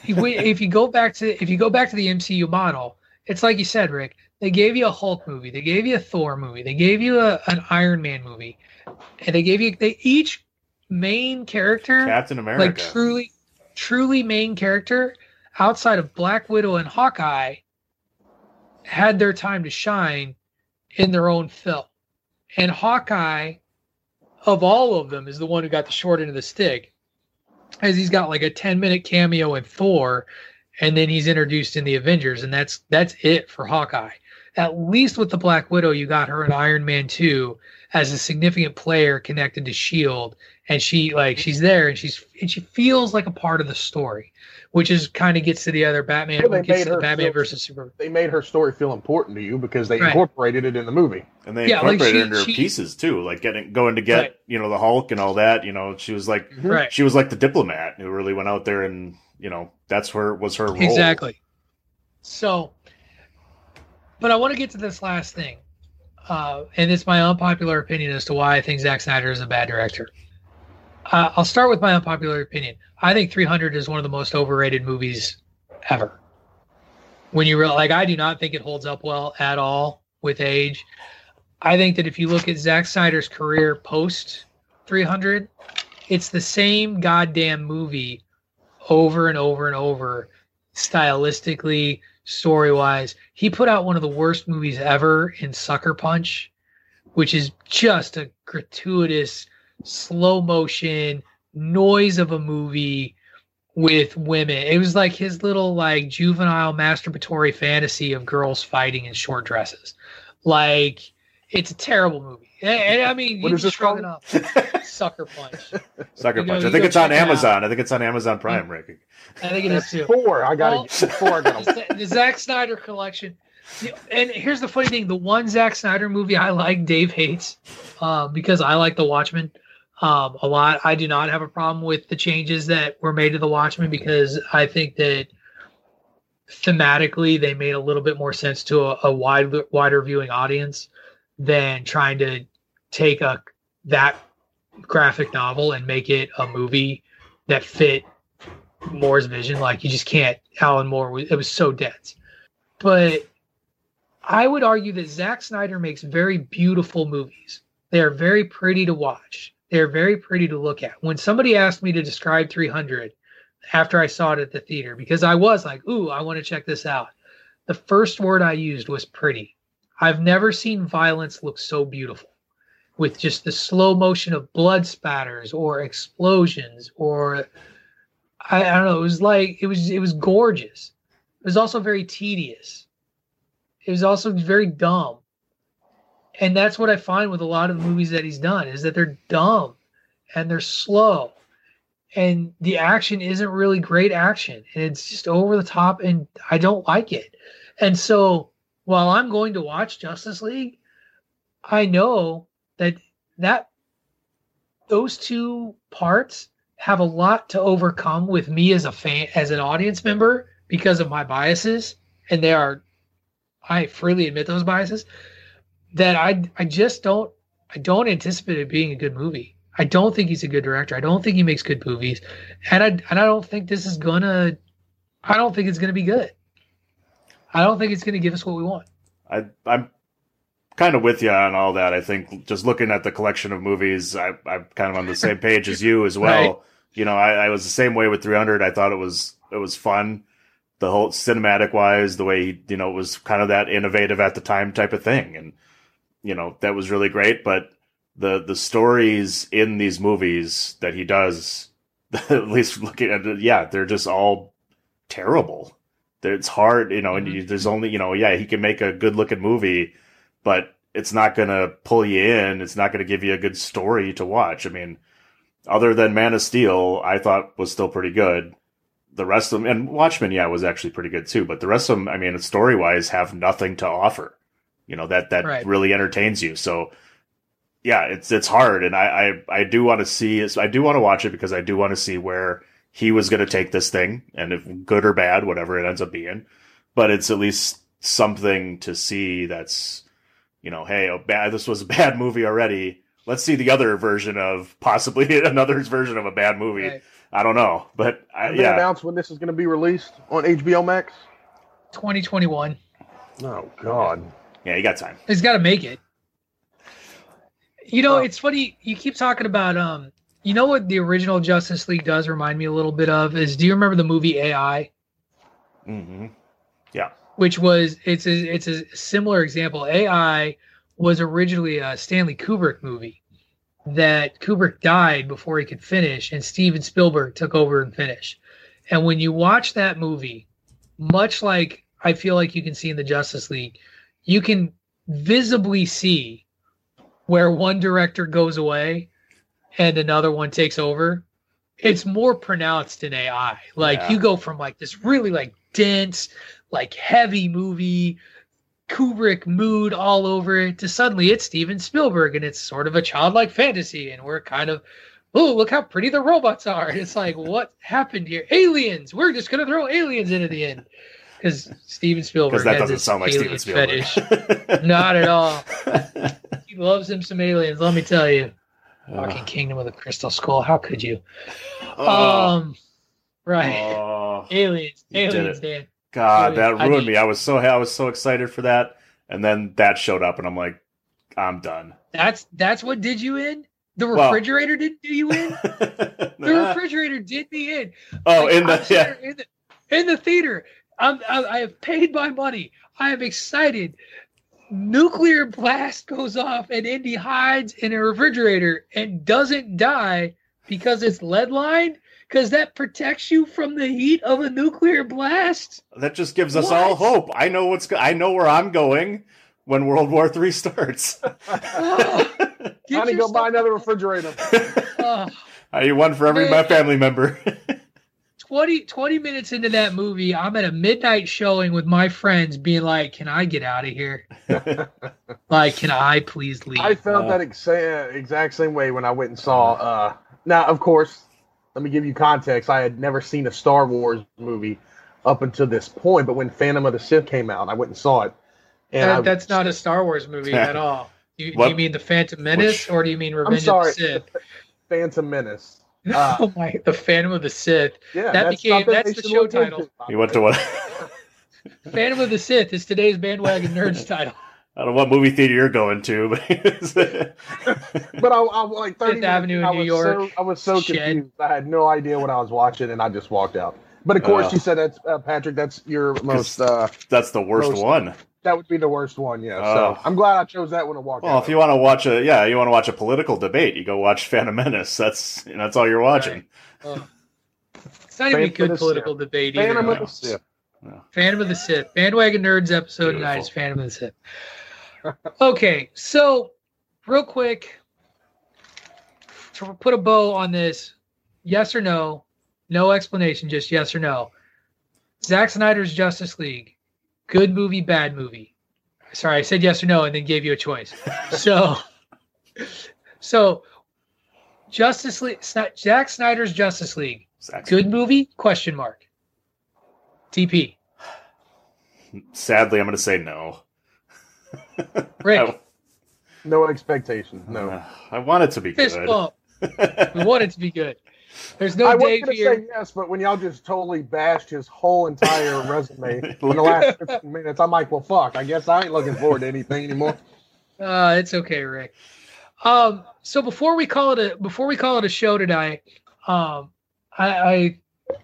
if, we, if you go back to if you go back to the MCU model, it's like you said, Rick. They gave you a Hulk movie, they gave you a Thor movie, they gave you a, an Iron Man movie, and they gave you they each main character,
Captain America,
like truly, truly main character outside of Black Widow and Hawkeye, had their time to shine in their own film. And Hawkeye, of all of them, is the one who got the short end of the stick, as he's got like a 10 minute cameo in Thor, and then he's introduced in the Avengers, and that's that's it for Hawkeye. At least with the Black Widow, you got her in Iron Man 2 as a significant player connected to Shield, and she like she's there and she's and she feels like a part of the story which is kind of gets to the other Batman. Well, gets to the Batman feel, versus Superman.
They made her story feel important to you because they right. incorporated it in the movie,
and they yeah, incorporated like she, it into her she, pieces too, like getting going to get right. you know the Hulk and all that. You know, she was like
mm-hmm. right.
she was like the diplomat who really went out there and you know that's where was her role.
exactly. So, but I want to get to this last thing, uh, and it's my unpopular opinion as to why I think Zack Snyder is a bad director. Uh, I'll start with my unpopular opinion. I think 300 is one of the most overrated movies ever. When you real like, I do not think it holds up well at all with age. I think that if you look at Zack Snyder's career post 300, it's the same goddamn movie over and over and over stylistically, story wise. He put out one of the worst movies ever in Sucker Punch, which is just a gratuitous, slow motion noise of a movie with women. It was like his little like juvenile masturbatory fantasy of girls fighting in short dresses. Like it's a terrible movie. And, and I mean,
What
you
is
can
this
shrug
called?
off. Sucker Punch.
Sucker
You
Punch.
you
I think it's on
check it out.
Amazon. I think it's on Amazon Prime, Rick.
I think it is too.
Four. I got
Well,
to four. I got
the, the Zack Snyder collection. And here's the funny thing: the one Zack Snyder movie I like, Dave hates, um, because I like The Watchmen um, a lot. I do not have a problem with the changes that were made to The Watchmen because I think that thematically they made a little bit more sense to a, a wide, wider viewing audience than trying to take a that graphic novel and make it a movie that fit Moore's vision. Like you just can't. Alan Moore was it was so dense. But I would argue that Zack Snyder makes very beautiful movies. They are very pretty to watch. They're very pretty to look at. When somebody asked me to describe 300 after I saw it at the theater, because I was like, ooh, I want to check this out. The first word I used was pretty. I've never seen violence look so beautiful with just the slow motion of blood spatters or explosions or I, I don't know. It was like it was it was gorgeous. It was also very tedious. It was also very dumb. And that's what I find with a lot of the movies that he's done is that they're dumb and they're slow. And the action isn't really great action. And it's just over the top and I don't like it. And so while I'm going to watch Justice League, I know that that those two parts have a lot to overcome with me as a fan as an audience member because of my biases and they are i freely admit those biases that i i just don't i don't anticipate it being a good movie. I don't think he's a good director. I don't think he makes good movies. And i and i don't think this is gonna i don't think it's gonna be good i don't think it's gonna give us what we want
I, I'm kind of with you on all that. I think just looking at the collection of movies, I, I'm kind of on the same page as you as well.
Right.
You know, I, I was the same way with 300. I thought it was it was fun, the whole cinematic wise, the way he, you know, it was kind of that innovative at the time type of thing, and you know that was really great. But the the stories in these movies that he does, at least looking at it, yeah, they're just all terrible. It's hard, you know, and mm-hmm. you, there's only, you know, yeah, he can make a good looking movie, but it's not going to pull you in. It's not going to give you a good story to watch. I mean, other than Man of Steel, I thought was still pretty good. The rest of them, and Watchmen, yeah, was actually pretty good too. But the rest of them, I mean, story wise, have nothing to offer. You know that that
Right.
really entertains you. So, yeah, it's it's hard, and I I, I do want to see. I do want to watch it because I do want to see where he was going to take this thing, and if good or bad, whatever it ends up being. But it's at least something to see. That's you know, hey, oh, bad. This was a bad movie already. Let's see the other version of possibly another version of a bad movie.
Right.
I don't know, but I,
Have they
yeah,
announced when this is going to be released on HBO Max?
2021
Oh God.
yeah, you got time.
He's got to make it. You know,
Oh.
it's funny. You keep talking about um. You know what the original Justice League does remind me a little bit of is. Do you remember the movie AI?
Mm-hmm. Yeah.
Which was it's a it's a similar example. AI was originally a Stanley Kubrick movie that Kubrick died before he could finish, and Steven Spielberg took over and finished. And when you watch that movie, much like I feel like you can see in the Justice League, you can visibly see where one director goes away and another one takes over. It's more pronounced in AI. Like
Yeah.
you go from like this really like dense, like heavy movie, Kubrick mood all over it to suddenly it's Steven Spielberg and it's sort of a childlike fantasy and we're kind of oh look how pretty the robots are. And it's like what happened here? Aliens. We're just gonna throw aliens in at the end because Steven Spielberg
Because that doesn't sound like Steven Spielberg.
fetish. Not at all. He loves him some aliens. Let me tell you. Fucking Kingdom of the Crystal Skull. How could you?
Oh,
Um, right.
oh,
aliens. Aliens. Dan.
God, that
I
ruined me. I was so I was so excited for that, and then that showed up, and I'm like, I'm done.
That's that's what did you in? The
Well-
refrigerator didn't do you in? The refrigerator did me in.
oh,
Like,
in the yeah,
in the- in the theater. I'm, I, I have paid my money. I am excited. Nuclear blast goes off, and Indy hides in a refrigerator and doesn't die because it's lead lined. Because that protects you from the heat of a nuclear blast.
That just gives us all hope. I know what's. Go- I know where I'm going when World War Three starts.
Oh, get
Honey, go buy another refrigerator.
oh.
I one for every my family member.
20, 20 minutes into that movie, I'm at a midnight showing with my friends being like, Can I get out of here? like, can I please leave?
I felt
Uh,
that exa- exact same way when I went and saw. Uh, now, of course, let me give you context. I had never seen a Star Wars movie up until this point, but when Phantom of the Sith came out, I went and saw it. And
That-
I-
that's not a Star Wars movie at all. You, do you mean The Phantom Menace
Which-
or do you mean
I'm
Revenge
sorry,
of the Sith?
Phantom Menace. Uh,
oh my, The Phantom of the Sith.
Yeah,
That
that's
became- that's the show
look
title.
you went to what?
Phantom of the Sith is today's bandwagon nerds title.
I don't know what movie theater you're going to, but
But I, I like 30
Fifth
minutes
Avenue
in,
in
I
New
was
York,
So, I was so
Shed.
confused. I had no idea what I was watching, and I just walked out. But of course,
Uh.
you said that's uh, Patrick. That's your most. Uh,
that's the worst
Most-
one.
That would be the worst one. Yeah.
Oh.
So I'm glad I chose that one to walk
Well,
out.
if you want to watch a yeah, you want to watch a political debate, you go watch Phantom Menace. That's that's all you're watching.
Oh. It's not even a good political
Sith.
debate either.
Phantom of the Sith.
Phantom of the Sith. Bandwagon Nerds episode
Beautiful.
tonight is Phantom of the Sith. Okay, so real quick to put a bow on this, yes or no, no explanation, just yes or no. Zack Snyder's Justice League, good movie, bad movie. Sorry, I said yes or no and then gave you a choice. So, so Justice League, Sni- Zack Snyder's Justice League,
Zack-
good movie? Question mark. TP.
Sadly, I'm going to say no.
Rick,
I,
No expectations. No.
uh, I want it to be
fist
good.
bump. We want it to be good. There's no
I was
Dave
going to
here.
say yes, but when y'all just totally bashed his whole entire resume in the last 15 minutes, I'm like, well, fuck. I guess I ain't looking forward to anything anymore.
Uh, it's okay, Rick. Um, so before we call it a before we call it a show tonight, um, I, I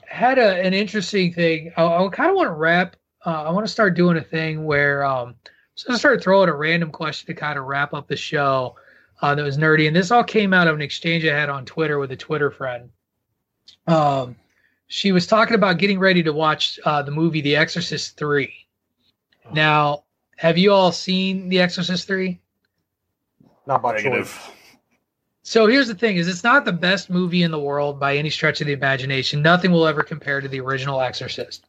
had a, an interesting thing. I, I kind of want to wrap. Uh, I want to start doing a thing where um, so I started throwing a random question to kind of wrap up the show uh, that was nerdy, and this all came out of an exchange I had on Twitter with a Twitter friend. Um, she was talking about getting ready to watch uh, the movie The Exorcist Three. Now, have you all seen The Exorcist Three?
Not by choice.
So here's the thing: is it's not the best movie in the world by any stretch of the imagination. Nothing will ever compare to the original Exorcist.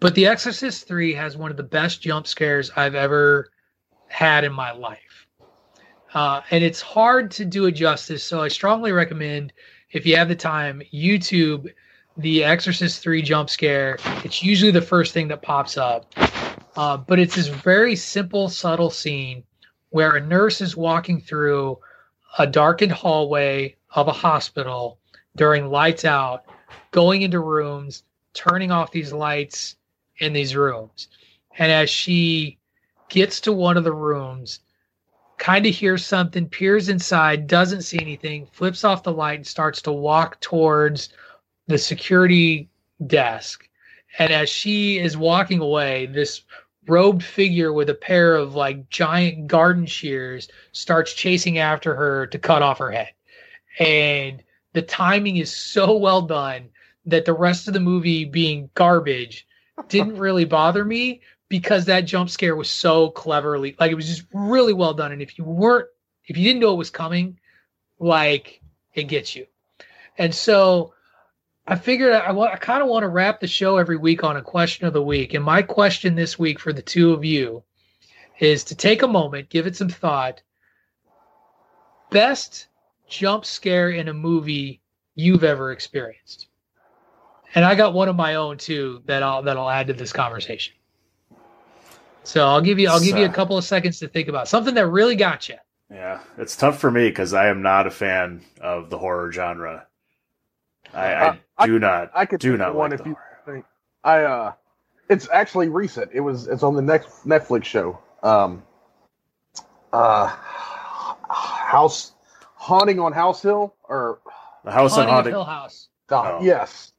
But The Exorcist 3 has one of the best jump scares I've ever had in my life. Uh, and it's hard to do it justice. So I strongly recommend, if you have the time, YouTube The Exorcist 3 jump scare. It's usually the first thing that pops up. Uh, but it's this very simple, subtle scene where a nurse is walking through a darkened hallway of a hospital during lights out, going into rooms, turning off these lights in these rooms. And as she gets to one of the rooms, kind of hears something, peers inside, doesn't see anything, flips off the light, and starts to walk towards the security desk. And as she is walking away, this robed figure with a pair of like giant garden shears starts chasing after her to cut off her head. And the timing is so well done that the rest of the movie being garbage didn't really bother me because that jump scare was so cleverly like it was just really well done. And if you weren't if you didn't know it was coming like it gets you. And so i figured i, I kind of want to wrap the show every week on a question of the week. And my question this week for the two of you is to take a moment give it some thought. Best jump scare in a movie you've ever experienced. And I got one of my own too that I'll that I'll add to this conversation. So I'll give you I'll give you a couple of seconds to think about something that really got you.
Yeah, it's tough for me because I am not a fan of the horror genre. I, I
Uh, I-
do not.
I could
do not
one
like
if
the
you think. I uh, it's actually recent. It was it's on the next Netflix show. Um, uh, House Haunting on House Hill or
The House
Haunting of
Haunting.
Hill House.
uh,
Oh.
yes,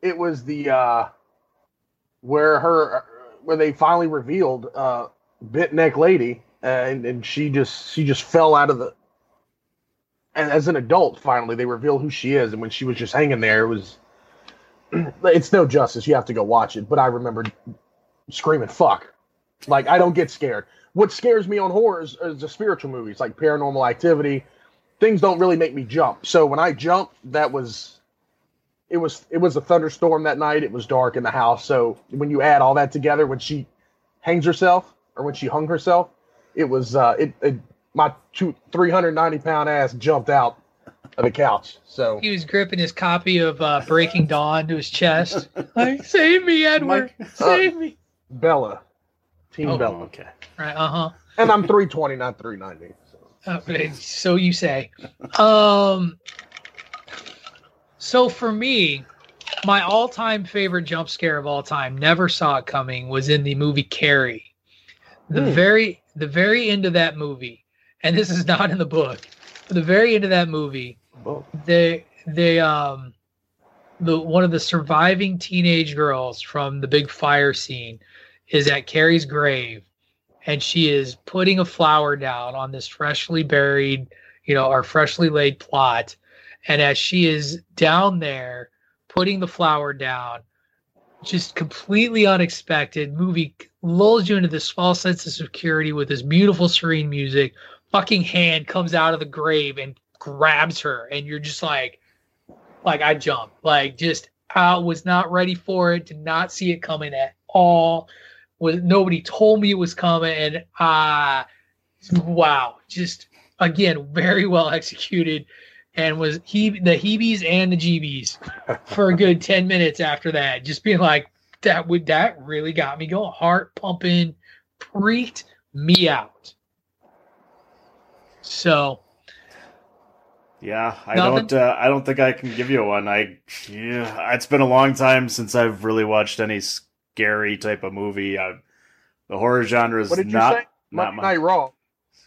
it was the uh, where her where they finally revealed uh, bent neck lady, and and she just she just fell out of the. And as an adult, finally they reveal who she is, and when she was just hanging there, it was. It's no justice. You have to go watch it. But I remember screaming "fuck," like I don't get scared. What scares me on horror is, is the spiritual movies, like Paranormal Activity. Things don't really make me jump. So when I jump, that was it was it was a thunderstorm that night. It was dark in the house. So when you add all that together, when she hangs herself or when she hung herself, it was uh, it, it my two three hundred ninety pound ass jumped out of the couch. So
He was gripping his copy of uh, Breaking Dawn to his chest. Like, save me, Edward. Save me.
Bella, Team
Oh.
Bella,
Okay. Right. Uh huh.
and I'm three twenty, not three ninety.
Okay, so you say. Um. So for me, my all-time favorite jump scare of all time, never saw it coming, was in the movie Carrie. The
Hmm.
very the very end of that movie, and this is not in the book, but the very end of that movie, they they um the one of the surviving teenage girls from the big fire scene is at Carrie's grave and she is putting a flower down on this freshly buried, you know, or freshly laid plot. And as she is down there putting the flower down, just completely unexpected, movie lulls you into this false sense of security with this beautiful, serene music. Fucking hand comes out of the grave and grabs her, and you're just like, like I jumped, like just I was not ready for it, did not see it coming at all was nobody told me it was coming and uh wow just again very well executed and was he the heebies and the jeebies for a good 10 minutes after that just being like that would that really got me going heart pumping freaked me out so
Yeah, I
Nothing?
don't. Uh, I don't think I can give you one. I yeah, it's been a long time since I've really watched any scary type of movie. I, the horror genre is
What did you
not
say?
not
Monday
my.
Night Raw.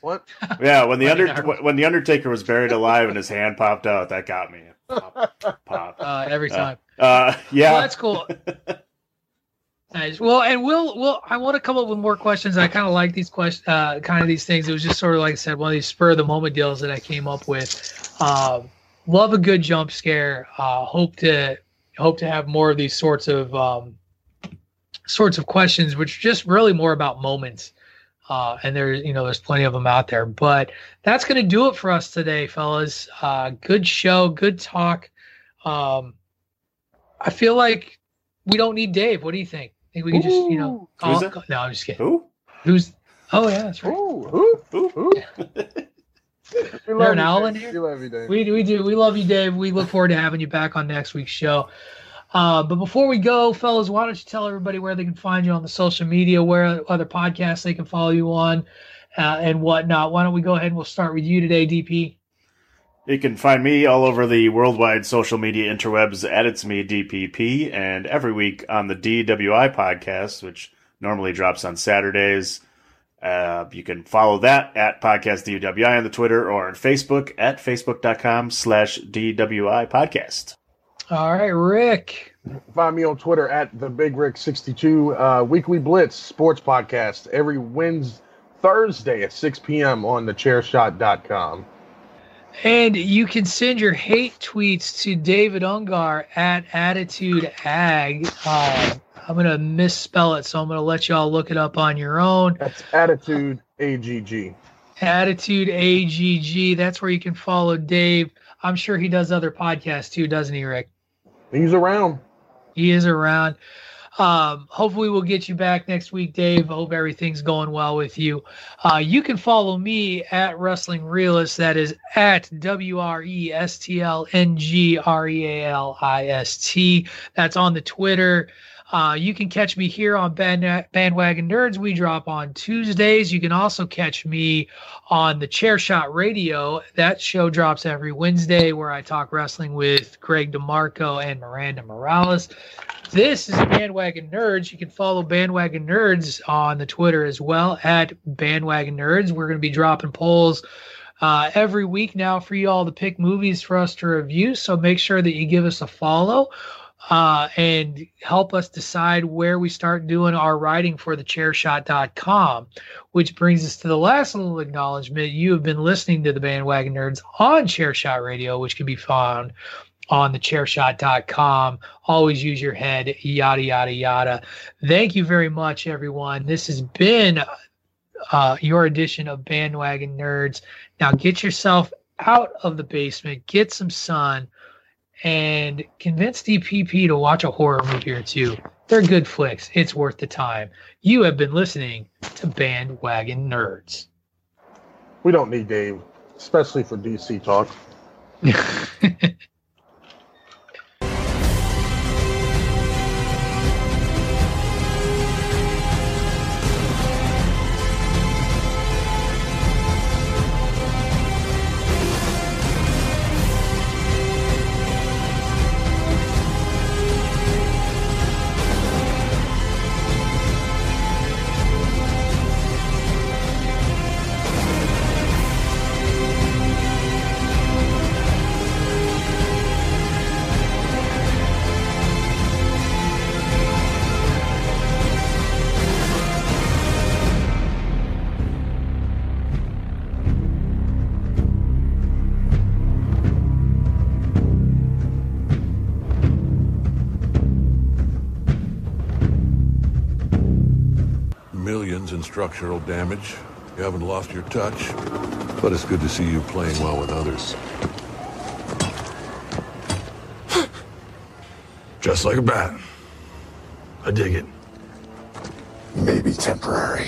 What?
Yeah, when the under when the Undertaker was buried alive and his hand popped out, that got me. Pop, pop.
uh every
Uh,
time
Uh, yeah,
Well, that's cool. Nice. Well, and we'll we'll I want to come up with more questions. I kind of like these questions, uh, kind of these things. It was just sort of like I said, one of these spur of the moment deals that I came up with. Um, love a good jump scare. Uh, hope to hope to have more of these sorts of um, sorts of questions, which are just really more about moments. Uh, and there's you know there's plenty of them out there. But that's going to do it for us today, fellas. Uh, good show, good talk. Um, I feel like we don't need Dave. What do you think? think we can just you know call,
Who's
call- no i'm just kidding
Who?
who's oh yeah that's right
Ooh, who?
Who?
Who? We love
an
you,
owl
Dave.
in here?
We love you, Dave.
we, we do we love you dave we look forward to having you back on next week's show uh, but before we go fellas why don't you tell everybody where they can find you on the social media where other podcasts they can follow you on uh, and whatnot why don't we go ahead and we'll start with you today dp
You can find me all over the worldwide social media interwebs at It's Me DPP, and every week on the DWI podcast, which normally drops on Saturdays. Uh, you can follow that at podcast DWI on the Twitter or on Facebook at facebook.com slash DWI podcast.
All right rick
Find me on Twitter at the Big Rick 62 uh, Weekly Blitz Sports Podcast every Wednesday, Thursday at 6 p.m. on thechairshot.com.
And you can send your hate tweets to David Ungar at Attitude Ag. Um, I'm going to misspell it, so I'm going to let y'all look it up on your own.
That's Attitude AGG.
Attitude AGG. That's where you can follow Dave. I'm sure he does other podcasts too, doesn't he, Rick?
He's around.
He is around. Um, hopefully, we'll get you back next week, Dave. Hope everything's going well with you. Uh, you can follow me at Wrestling Realist. That is at W R E S T L N G R E A L I S T. That's on the Twitter. Uh, you can catch me here on Band- Bandwagon Nerds. We drop on Tuesdays. You can also catch me on the Chair Shot Radio. That show drops every Wednesday where I talk wrestling with Greg DeMarco and Miranda Morales. This is Bandwagon Nerds. You can follow Bandwagon Nerds on the Twitter as well at Bandwagon Nerds. We're going to be dropping polls uh, every week now for you all to pick movies for us to review. So make sure that you give us a follow. Uh, and help us decide where we start doing our writing for the chairshot.com, which brings us to the last little acknowledgement. You have been listening to the Bandwagon Nerds on Chairshot Radio, which can be found on the chairshot.com. Always use your head, yada, yada, yada. Thank you very much, everyone. This has been uh, your edition of Bandwagon Nerds. Now get yourself out of the basement, get some sun, and convince DPP to watch a horror movie or two. They're good flicks. It's worth the time. You have been listening to Bandwagon Nerds.
We don't need Dave, especially for DC talk.
structural damage. You haven't lost your touch, but it's good to see you playing well with others. Just like a bat. I dig it.
Maybe temporary.